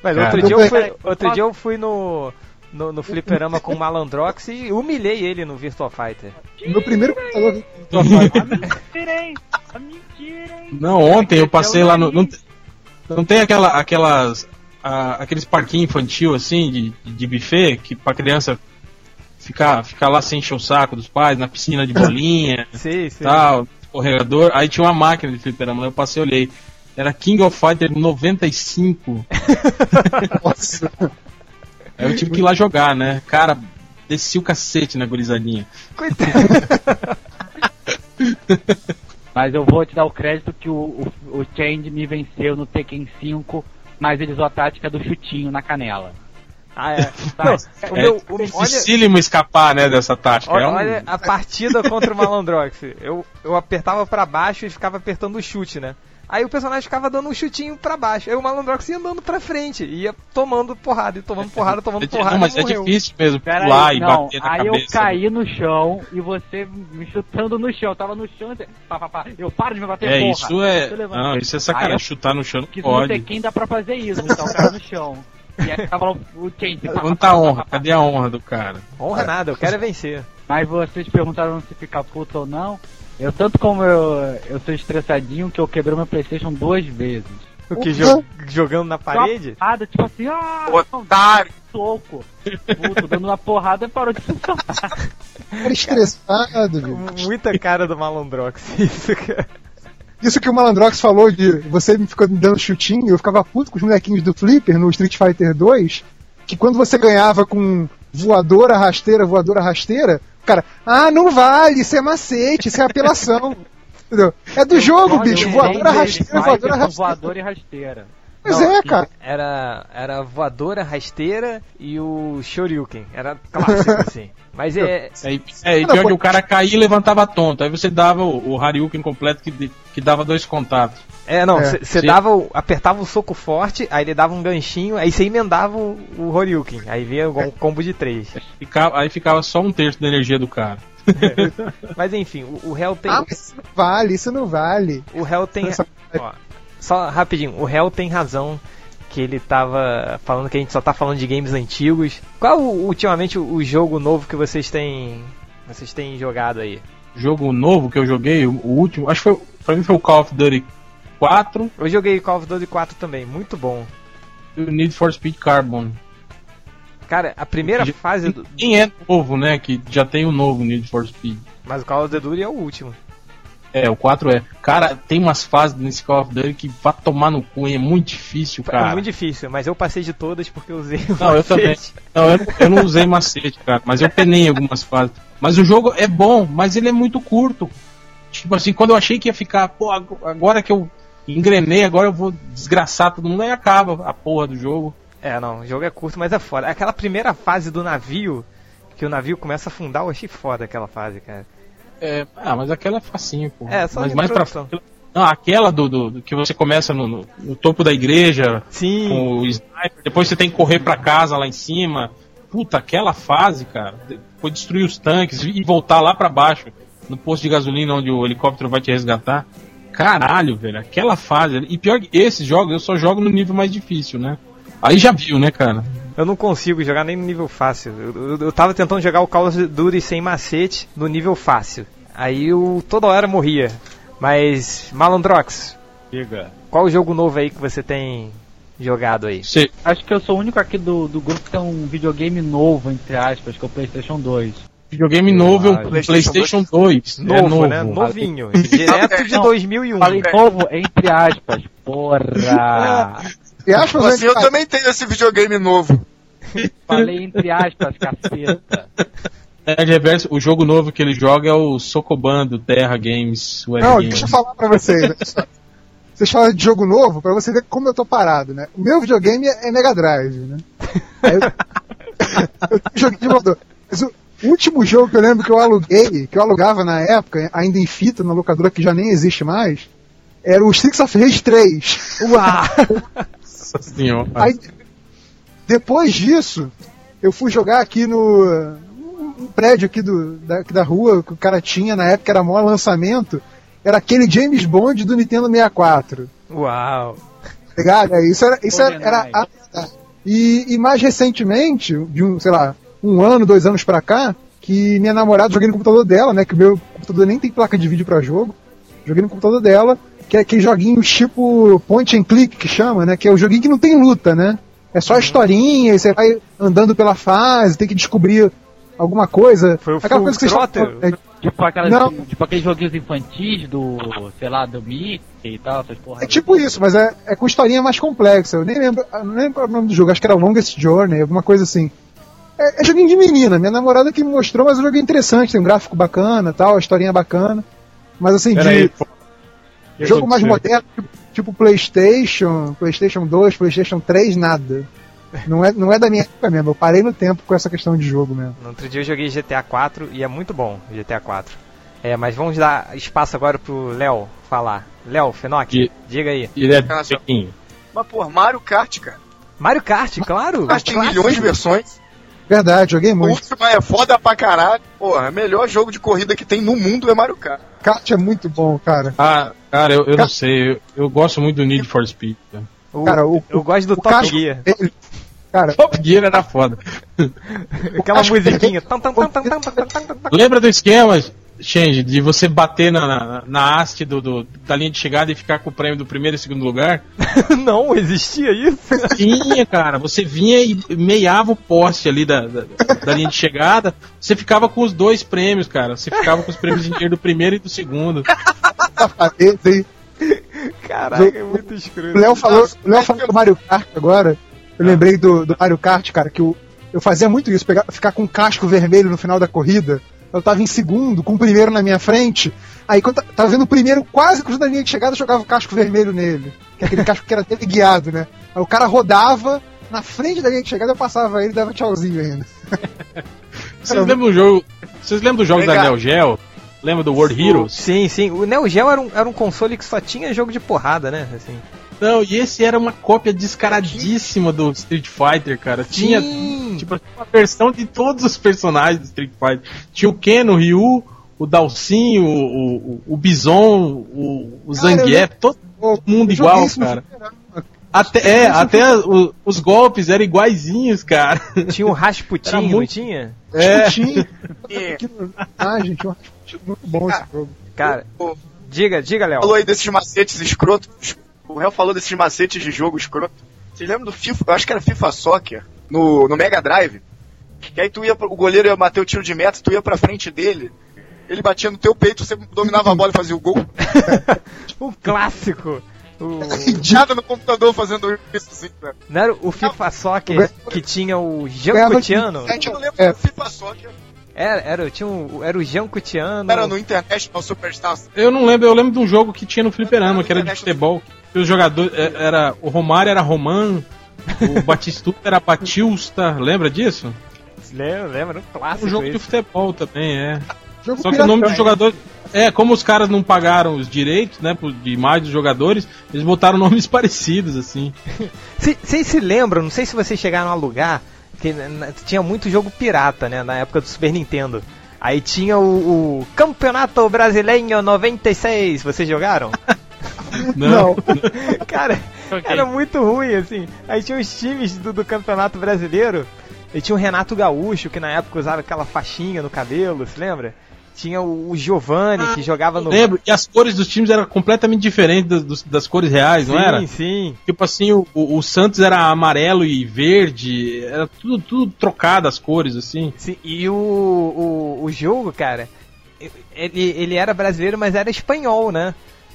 Mas Cara. outro dia eu fui, outro dia eu fui no, no, no fliperama com o Malandrox e humilhei ele no Virtua Fighter. Meu primeiro computador Virtua Fighter. Mentira, hein? A mentira, hein? Não, ontem eu passei lá no. Não, não tem aquela, aquelas. ah, aqueles parquinhos infantil assim, de, de buffet, que pra criança ficar, ficar lá sem encher o saco dos pais, na piscina de bolinha Sim, sim. tal, escorregador. Aí tinha uma máquina de fliperama, eu passei e olhei. Era King of Fighter 95. Nossa. Aí eu tive que ir lá jogar, né? Cara, desci o cacete na gurizadinha. Coitado. Mas eu vou te dar o crédito que o, o, o Change me venceu no Tekken 5, mas ele usou a tática do chutinho na canela. Ah, é. Tá. Não, o É meu, o, olha, dificílimo escapar, né, dessa tática. olha, é um... olha a partida contra o Malandrox. Eu, eu apertava pra baixo e ficava apertando o chute, né? Aí o personagem ficava dando um chutinho pra baixo. Aí o Malandrox ia andando pra frente. Ia tomando porrada, e tomando porrada, tomando porrada. Não, mas e é morreu. difícil mesmo Pera pular aí, e não, bater na aí cabeça. eu caí no chão e você me chutando no chão. Eu tava no chão, você- pá, pá, pá. eu paro de me bater, É, porra. isso é. Não, isso é Aí sacanagem. eu- Chutar no chão não pode. Tekken dá pra fazer isso, então o cara no chão. E aí tava o o Change. pá, Onde pá, tá a pá, honra? Cadê a honra do cara? Honra nada, eu quero é vencer. Mas vocês perguntaram se ficar puto ou não. Eu, tanto como eu, eu sou estressadinho, que eu quebrei meu Playstation duas vezes. O que? jo- jogando na parede? Porrada, tipo assim, ah, Otário. soco. Puto, dando uma porrada e parou de funcionar. Era estressado, bicho. Muita cara do Malandrox, isso, cara. Isso que o Malandrox falou de você me ficou me dando chutinho, eu ficava puto com os molequinhos do Flipper no Street Fighter 2, que quando você ganhava com voadora rasteira, voadora rasteira, cara, ah, não vale, isso é macete, isso é apelação. Entendeu? É do jogo, bicho, voadora rasteira, voadora rasteira. voadora e rasteira. Pois Não, é, cara. Era, era voadora, rasteira e o Shoryuken. Era clássico, assim. Mas é. É, e- é, e pior que o cara caía e levantava tonto. Aí você dava o, o Haryuken completo que, que dava dois contatos. É, não, É. você Sim. dava. o- apertava o soco forte, aí ele dava um ganchinho, aí você emendava o, o Horyuken. Aí vinha um combo de três. Ficava- aí ficava só um terço da energia do cara. Mas enfim, o, o Hell tem. Ah, mas isso não vale, isso não vale. O Hell tem. Essa- ó, só rapidinho, o Hell tem razão. Que ele tava falando que a gente só tá falando de games antigos. Qual ultimamente o, jogo novo que vocês têm. Vocês têm jogado aí? Jogo novo que eu joguei, o, o último, acho que foi, pra mim foi o Call of Duty 4 Eu joguei Call of Duty 4 também, muito bom. e o Need for Speed Carbon. Cara, a primeira Já- fase do. Quem é novo, né? Que já tem o novo Need for Speed. Mas o Call of Duty é o último. É, o 4 é. Cara, tem umas fases nesse Call of Duty que vai tomar no cu? É muito difícil, É cara. muito difícil, mas eu passei de todas porque eu usei o Não, eu também. macete. Não, eu, eu não usei macete, cara, mas eu penei algumas fases. Mas o jogo é bom, mas ele é muito curto. Tipo assim, quando eu achei que ia ficar, pô, ag- agora que eu engrenei, agora eu vou desgraçar todo mundo, aí acaba a porra do jogo. É, não, o jogo é curto, mas é foda. Aquela primeira fase do navio, que o navio começa a afundar, eu achei foda aquela fase, cara. É, ah, mas aquela é facinho, pô. É, só mas mais pra. Não, aquela do, do- do que você começa no, no- no topo da igreja, Sim, com o sniper, depois você tem que correr pra casa lá em cima. Puta, aquela fase, cara. Foi destruir os tanques e voltar lá pra baixo, no posto de gasolina onde o helicóptero vai te resgatar. Caralho, velho, aquela fase. E pior que esses jogos eu só jogo no nível mais difícil, né? Aí já viu, né, cara? Eu não consigo jogar nem no nível fácil. Eu, eu, eu tava tentando jogar o Call of Duty sem macete no nível fácil. Aí eu toda hora morria. Mas, Malandrox, Diga. qual o jogo novo aí que você tem jogado aí? Você, Acho que eu sou o único aqui do, do grupo que tem um videogame novo, entre aspas, que é o PlayStation 2. videogame novo é o Ah, PlayStation, PlayStation 2. Novo, é novo. né? Novinho. Direto de Não, 2001. Falei novo, entre aspas. Porra! E acho que Assim, eu também tenho esse videogame novo. Falei entre aspas, caceta. Nerd Reverso, o jogo novo que ele joga é o Sokoban do Terra Games Web Não, Games. deixa eu falar pra vocês. né? Vocês falam de jogo novo, pra você ver como eu tô parado, né? O meu videogame é Mega Drive, né? Aí eu, eu joguei de emulador. Mas o último jogo que eu lembro que eu aluguei, que eu alugava na época, ainda em fita, na locadora que já nem existe mais, era o Streets of Rage 3. Uau! Nossa senhora. Aí, depois disso, eu fui jogar aqui no um prédio aqui do, da, da rua que o cara tinha na época, era o maior lançamento, era aquele James Bond do Nintendo 64. Uau! Ligado? É, Isso era, isso era, era a- e, e mais recentemente, de um, sei lá, um ano, dois anos pra cá, que minha namorada, joguei no computador dela, né? Que o meu computador nem tem placa de vídeo pra jogo. Joguei no computador dela, que é aquele joguinho tipo point and click que chama, né? Que é o joguinho que não tem luta, né? É só historinha, e você vai andando pela fase, tem que descobrir alguma coisa. Foi o Aquela Full coisa que falam, é, Tipo, aquelas, Não. tipo aqueles joguinhos infantis do, sei lá, do Mickey e tal, essas porra. É tipo isso, mas é, é com historinha mais complexa. Eu nem lembro, eu não lembro o nome do jogo, acho que era Longest Journey, alguma coisa assim. É, é joguinho de menina, minha namorada que me mostrou, mas o jogo é interessante, tem um gráfico bacana tal, a historinha é bacana. Mas assim, Pera de aí, pô. Que jogo mais moderno, tipo, tipo Playstation, Playstation 2, Playstation 3, nada. Não é, não é da minha época mesmo, eu parei no tempo com essa questão de jogo mesmo. No outro dia eu joguei GTA 4 e é muito bom GTA 4. É, mas vamos dar espaço agora pro Léo falar. Léo, Fenoc, E- diga aí. Ele é pequeno. Mas, pô, Mario Kart, cara. Mario Kart, claro! Kart tem milhões de versões. Verdade, joguei muito. O é foda pra caralho. Porra, o melhor jogo de corrida que tem no mundo é Mario Kart. Kart é muito bom, cara. Ah, cara, eu, eu Kart... não sei. Eu, eu, gosto muito do Need for Speed. Cara, cara o, eu gosto do Top Kart... Gear. Ele... Cara, Top Gear era foda. Aquela musiquinha. Lembra do esquema? Change, de você bater na, na, na haste do, do- da linha de chegada e ficar com o prêmio do primeiro e segundo lugar? Não, existia isso? Tinha, cara. Você vinha e meiava o poste ali da, da, da linha de chegada. Você ficava com os dois prêmios, cara. Você ficava com os prêmios em dinheiro do primeiro e do segundo. Caraca, é muito O escroto. Léo falou, o Léo falou do Mario Kart agora. Eu lembrei do, do Mario Kart, cara, que eu, eu fazia muito isso, pegar, ficar com um casco vermelho no final da corrida. Eu tava em segundo, com o primeiro na minha frente. Aí quando eu tava vendo o primeiro quase cruzando a linha de chegada, eu jogava o casco vermelho nele. Que é aquele casco que era teleguiado, né? Aí o cara rodava, na frente da linha de chegada eu passava ele e dava tchauzinho ainda. Vocês lembram do jogo? Vocês lembram do jogo da. Neo Geo? Lembra do World Heroes? Sim, sim. O Neo Geo era um, era um console que só tinha jogo de porrada, né? Assim. Não, e esse era uma cópia descaradíssima do Street Fighter, cara. Tinha Sim. Tipo uma versão de todos os personagens do Street Fighter. Tinha o Ken, o Ryu, o Dalsin, o, o, o Bison, o, o Cara, Zangief, todo mundo eu igual, isso no cara. Até, é, até o- os golpes eram iguaizinhos, cara. Tinha o Rasputin, Era não muito- tinha? É. Tinha, no- ah, gente, eu acho muito bom esse jogo. Cara, Diga, diga, Léo. falou aí desses macetes escrotos. O réu falou desses macetes de jogo escroto. Vocês lembram do FIFA? Eu acho que era FIFA Soccer, no, no Mega Drive. Que aí tu ia, pro- o goleiro ia bater o tiro de meta, tu ia pra frente dele, ele batia no teu peito, você dominava a bola e fazia o gol. O clássico. O, Nada no computador fazendo isso assim, né? não era o FIFA Soccer que tinha o Jean Coutinho? A gente não lembra É. do FIFA Soccer. Era, era, tinha um, era o Jean Coutinho. Era no International Superstars. Eu não lembro, eu lembro de um jogo que tinha no fliperama, que era de futebol. E os jogadores. é, Era, o Romário era Roman, o Batistuta era Batilsta, lembra disso? Lembra, lembra? Um clássico um jogo de esse. futebol também, é. Jogo Só que o nome dos jogadores. É, como os caras não pagaram os direitos, né, de imagem dos jogadores, eles botaram nomes parecidos, assim. Vocês se lembram, não sei se vocês chegaram a alugar, que tinha muito jogo pirata, né, na época do Super Nintendo. Aí tinha o, o Campeonato Brasileiro 96, vocês jogaram? Não. Cara, Ok. era muito ruim, assim. Aí tinha os times do, do Campeonato Brasileiro, e tinha o Renato Gaúcho, que na época usava aquela faixinha no cabelo, se lembra? Tinha o, o Giovanni, que jogava no... Lembro, e as cores dos times eram completamente diferentes das, dos- das cores reais, não sim, era? Sim, Tipo assim, o, o- o Santos era amarelo e verde, era tudo, tudo trocado as cores, assim. sim. E o, o, o jogo, cara, ele, ele era brasileiro, mas era espanhol, né?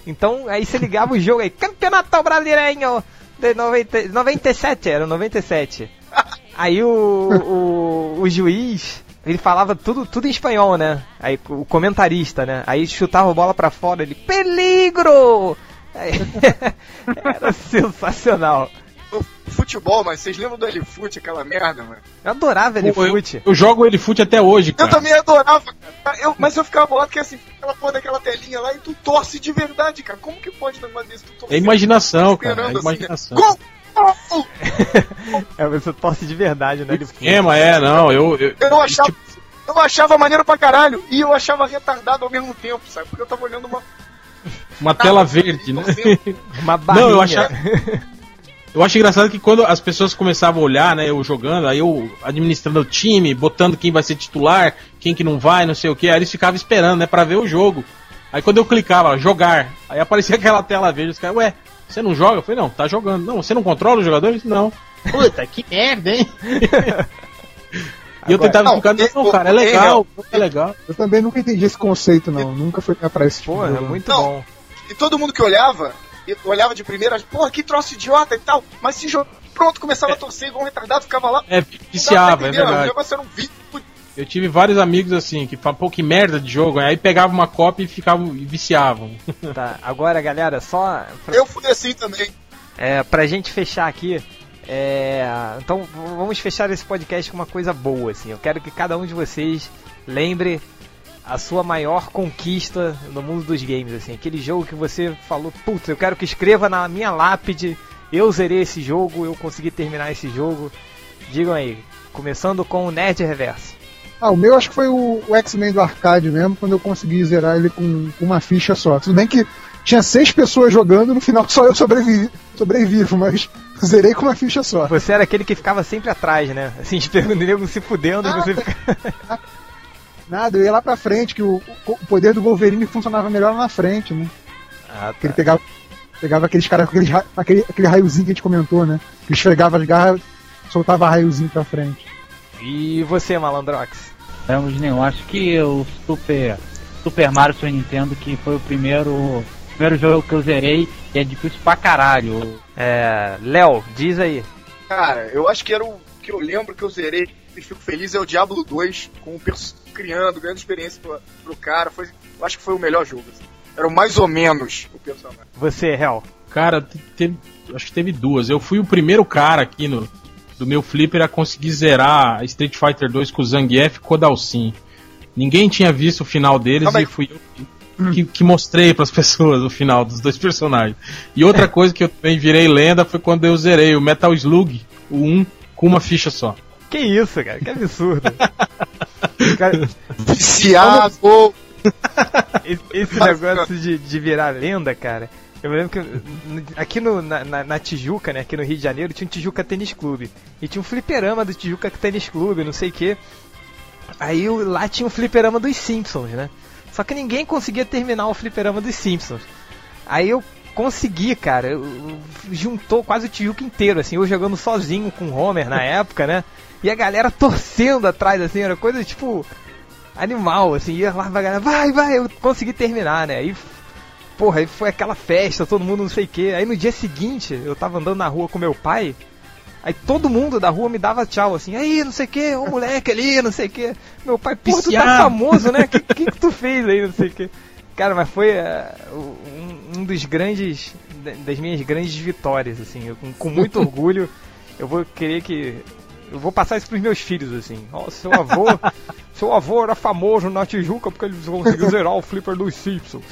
Então, aí você ligava o jogo aí, Campeonato Brasileiro de 90, 97, era 97. Aí o, o, o juiz, ele falava tudo, tudo em espanhol, né? Aí o comentarista, né? Aí chutava a bola pra fora, ele, peligro! Aí, era sensacional. Futebol, mas vocês lembram do L-Foot, aquela merda, mano? Eu adorava Pô, eu, eu jogo ele fute até hoje, Eu cara. também adorava, cara. Eu, mas eu ficava bolado que assim, aquela porra daquela telinha lá e tu torce de verdade, cara. Como que pode um negócio desse? Tu torce É imaginação, cara. É assim, né? imaginação. Gol! Gol! É, você torce de verdade, né? Esquema, é, não, eu. eu Eu achava, tipo, eu achava maneiro pra caralho e eu achava retardado ao mesmo tempo, sabe? Porque eu tava olhando uma. uma tela verde, né? Uma barrinha. Não, eu achava- Eu acho engraçado que quando as pessoas começavam a olhar, né, eu jogando, aí eu administrando o time, botando quem vai ser titular, quem que não vai, não sei o que, aí eles ficavam esperando, né, pra ver o jogo. Aí quando eu clicava, jogar, aí aparecia aquela tela verde, os caras, ué, você não joga? Eu falei, não, tá jogando. Não, você não controla os jogadores? Não. Puta, que merda, hein? e eu tentava Não, explicar, não, cara, é legal, é legal. Eu também nunca entendi esse conceito, não. Nunca foi pra esse tipo Porra, de é jogo. muito Não. bom. E todo mundo que olhava, e olhava de primeira, porra, que troço idiota e tal. Mas se jogo. Pronto, começava a torcer igual um retardado, ficava lá. É, viciava, é O verdade. negócio era um vídeo. Eu tive vários amigos assim, que falam, pô, que merda de jogo, aí pegava uma cópia e ficavam e viciavam. Tá, agora galera, só pra, Eu fui assim também. é, pra gente fechar aqui. é, então vamos fechar esse podcast com uma coisa boa, assim. Eu quero que cada um de vocês lembre a sua maior conquista no mundo dos games, assim. Aquele jogo que você falou, putz, eu quero que escreva na minha lápide, eu zerei esse jogo, eu consegui terminar esse jogo. Digam aí, começando com o Nerd Reverso. Ah, o meu acho que foi o, o X-Men do arcade mesmo, quando eu consegui zerar ele com uma ficha só. Tudo bem que tinha seis pessoas jogando, no final só eu sobrevivi, sobrevivo, mas zerei com uma ficha só. Você era aquele que ficava sempre atrás, né? Assim, esperando o nego se fudendo e você ficava. Nada, eu ia lá pra frente, que o, o poder do Wolverine funcionava melhor lá na frente, né? Ah, Que ele pegava, pegava aqueles caras com aqueles ra- aquele, aquele raiozinho que a gente comentou, né? Que esfregava as garras, soltava raiozinho pra frente. E você, Malandrox? Não de nenhum. Acho que o Super, Super Mario Super Nintendo que foi o primeiro, primeiro jogo que eu zerei e é difícil pra caralho. É. Léo, diz aí. Cara, eu acho que era o que eu lembro que eu zerei e fico feliz é o Diablo 2, com o perso criando, ganhando experiência pro, pro cara. Foi, eu acho que foi o melhor jogo. assim. Era o mais ou menos o personagem. Você, Hel. Cara, te- teve, acho que teve duas. Eu fui o primeiro cara aqui no do meu flipper a conseguir zerar Street Fighter 2 com o Zangief e Kodalsin. Ninguém tinha visto o final deles Calma aí. e fui eu que, que, que mostrei pras pessoas o final dos dois personagens. E outra coisa que eu também virei lenda foi quando eu zerei o Metal Slug, o 1, com uma ficha só. Que isso, cara? Que absurdo. Cara, Viciado! esse, esse negócio de, de virar lenda, cara. Eu me lembro que aqui no, na, na- na Tijuca, né? Aqui no Rio de Janeiro, tinha um Tijuca Tênis Clube. E tinha um fliperama do Tijuca Tênis Clube, não sei o quê. Aí o- lá tinha um fliperama dos Simpsons, né? Só que ninguém conseguia terminar o fliperama dos Simpsons. Aí eu consegui, cara. Eu, eu, juntou quase o Tijuca inteiro, assim, eu jogando sozinho com o Homer na época, né? E a galera torcendo atrás, assim, era coisa tipo animal, assim, ia lá pra galera, vai, vai, eu consegui terminar, né? Aí, porra, aí foi aquela festa, todo mundo não sei o que. Aí no dia seguinte, eu tava andando na rua com meu pai, aí todo mundo da rua me dava tchau, assim, aí, não sei o que, o moleque ali, não sei o que. Meu pai, porra, tu tá famoso, né? O que, que, que tu fez aí, não sei o que. Cara, mas foi uh, um, um, dos grandes, das minhas grandes vitórias, assim, eu, com, com muito orgulho, eu vou querer que eu vou passar isso pros meus filhos, assim. Ó, seu avô, seu avô era famoso na Tijuca porque ele conseguiu zerar o flipper dos Simpsons.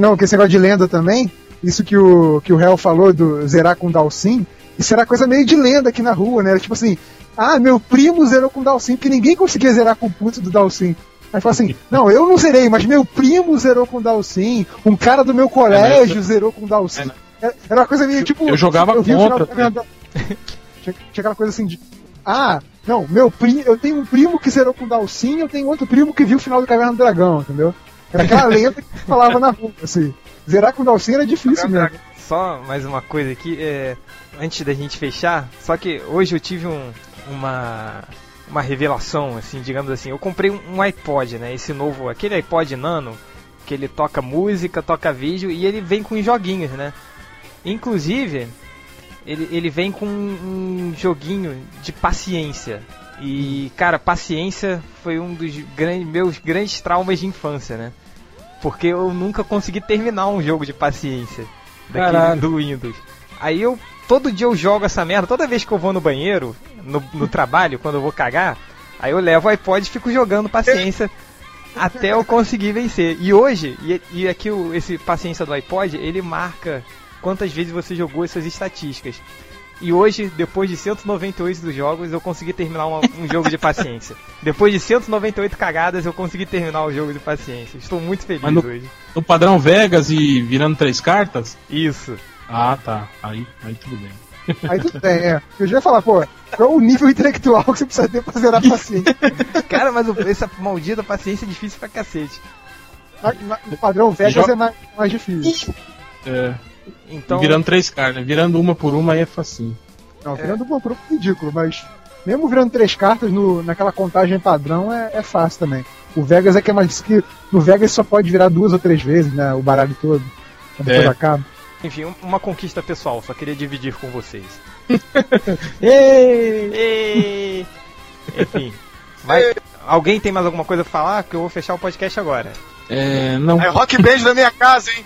Não, que esse negócio de lenda também, isso que o, que o Hell falou do zerar com Dalsim, isso era coisa meio de lenda aqui na rua, né? Tipo assim, ah, meu primo zerou com Dalsim, porque ninguém conseguia zerar com o puto do Dalsim. Aí fala assim, não, eu não zerei, mas meu primo zerou com Dalsim, um cara do meu colégio é, zerou com Dalsim. É, era uma coisa meio tipo. Eu jogava eu contra. Tinha, tinha aquela coisa assim de ah, não, meu primo, eu tenho um primo que zerou com Dalsin, eu tenho outro primo que viu o final do Caverna do Dragão, entendeu? Era aquela lenda que falava na rua, assim. Zerar com Dalsin era difícil mesmo. Só mais uma coisa aqui, é, antes da gente fechar, só que hoje eu tive um, uma uma revelação, assim, digamos assim. Eu comprei um, iPod, né? Esse novo, aquele iPod Nano, que ele toca música, toca vídeo e ele vem com joguinhos, né? Inclusive, ele, ele vem com um joguinho de paciência. E, cara, paciência foi um dos grandes, meus grandes traumas de infância, né? Porque eu nunca consegui terminar um jogo de paciência daquele, do Windows. Aí eu, todo dia eu jogo essa merda, toda vez que eu vou no banheiro, no, no trabalho, quando eu vou cagar, aí eu levo o iPod e fico jogando paciência até eu conseguir vencer. E hoje, e, e aqui o, esse paciência do iPod, ele marca quantas vezes você jogou essas estatísticas. E hoje, depois de 198 dos jogos, eu consegui terminar uma, um jogo de paciência. Depois de 198 cagadas, eu consegui terminar o jogo de paciência. Estou muito feliz no, hoje. No padrão Vegas e virando três cartas? Isso. Ah, tá. Aí, aí tudo bem. Aí tudo bem, é. Eu já ia falar, pô, qual o nível intelectual que você precisa ter pra zerar a paciência? Cara, mas essa maldita paciência é difícil pra cacete. No padrão Vegas é mais, mais difícil. É. Então... Virando três cartas, virando uma por uma aí é facinho. Não, virando é. uma por uma é ridículo, mas mesmo virando três cartas no, naquela contagem padrão é, é fácil também. O Vegas é que é mais que no Vegas só pode virar duas ou três vezes, né? O baralho todo. Depois é. acaba. Enfim, uma conquista pessoal, só queria dividir com vocês. Ei! Ei! Enfim. Vai, alguém tem mais alguma coisa pra falar? Que eu vou fechar o podcast agora. É, não. É rock band na minha casa, hein?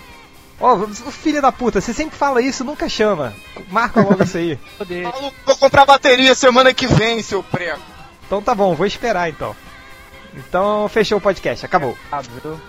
Ó, oh, filho da puta, você sempre fala isso, nunca chama. Marca logo isso aí. vou comprar bateria semana que vem, seu prego. Então tá bom, vou esperar então. Então fechou o podcast, acabou. Abriu.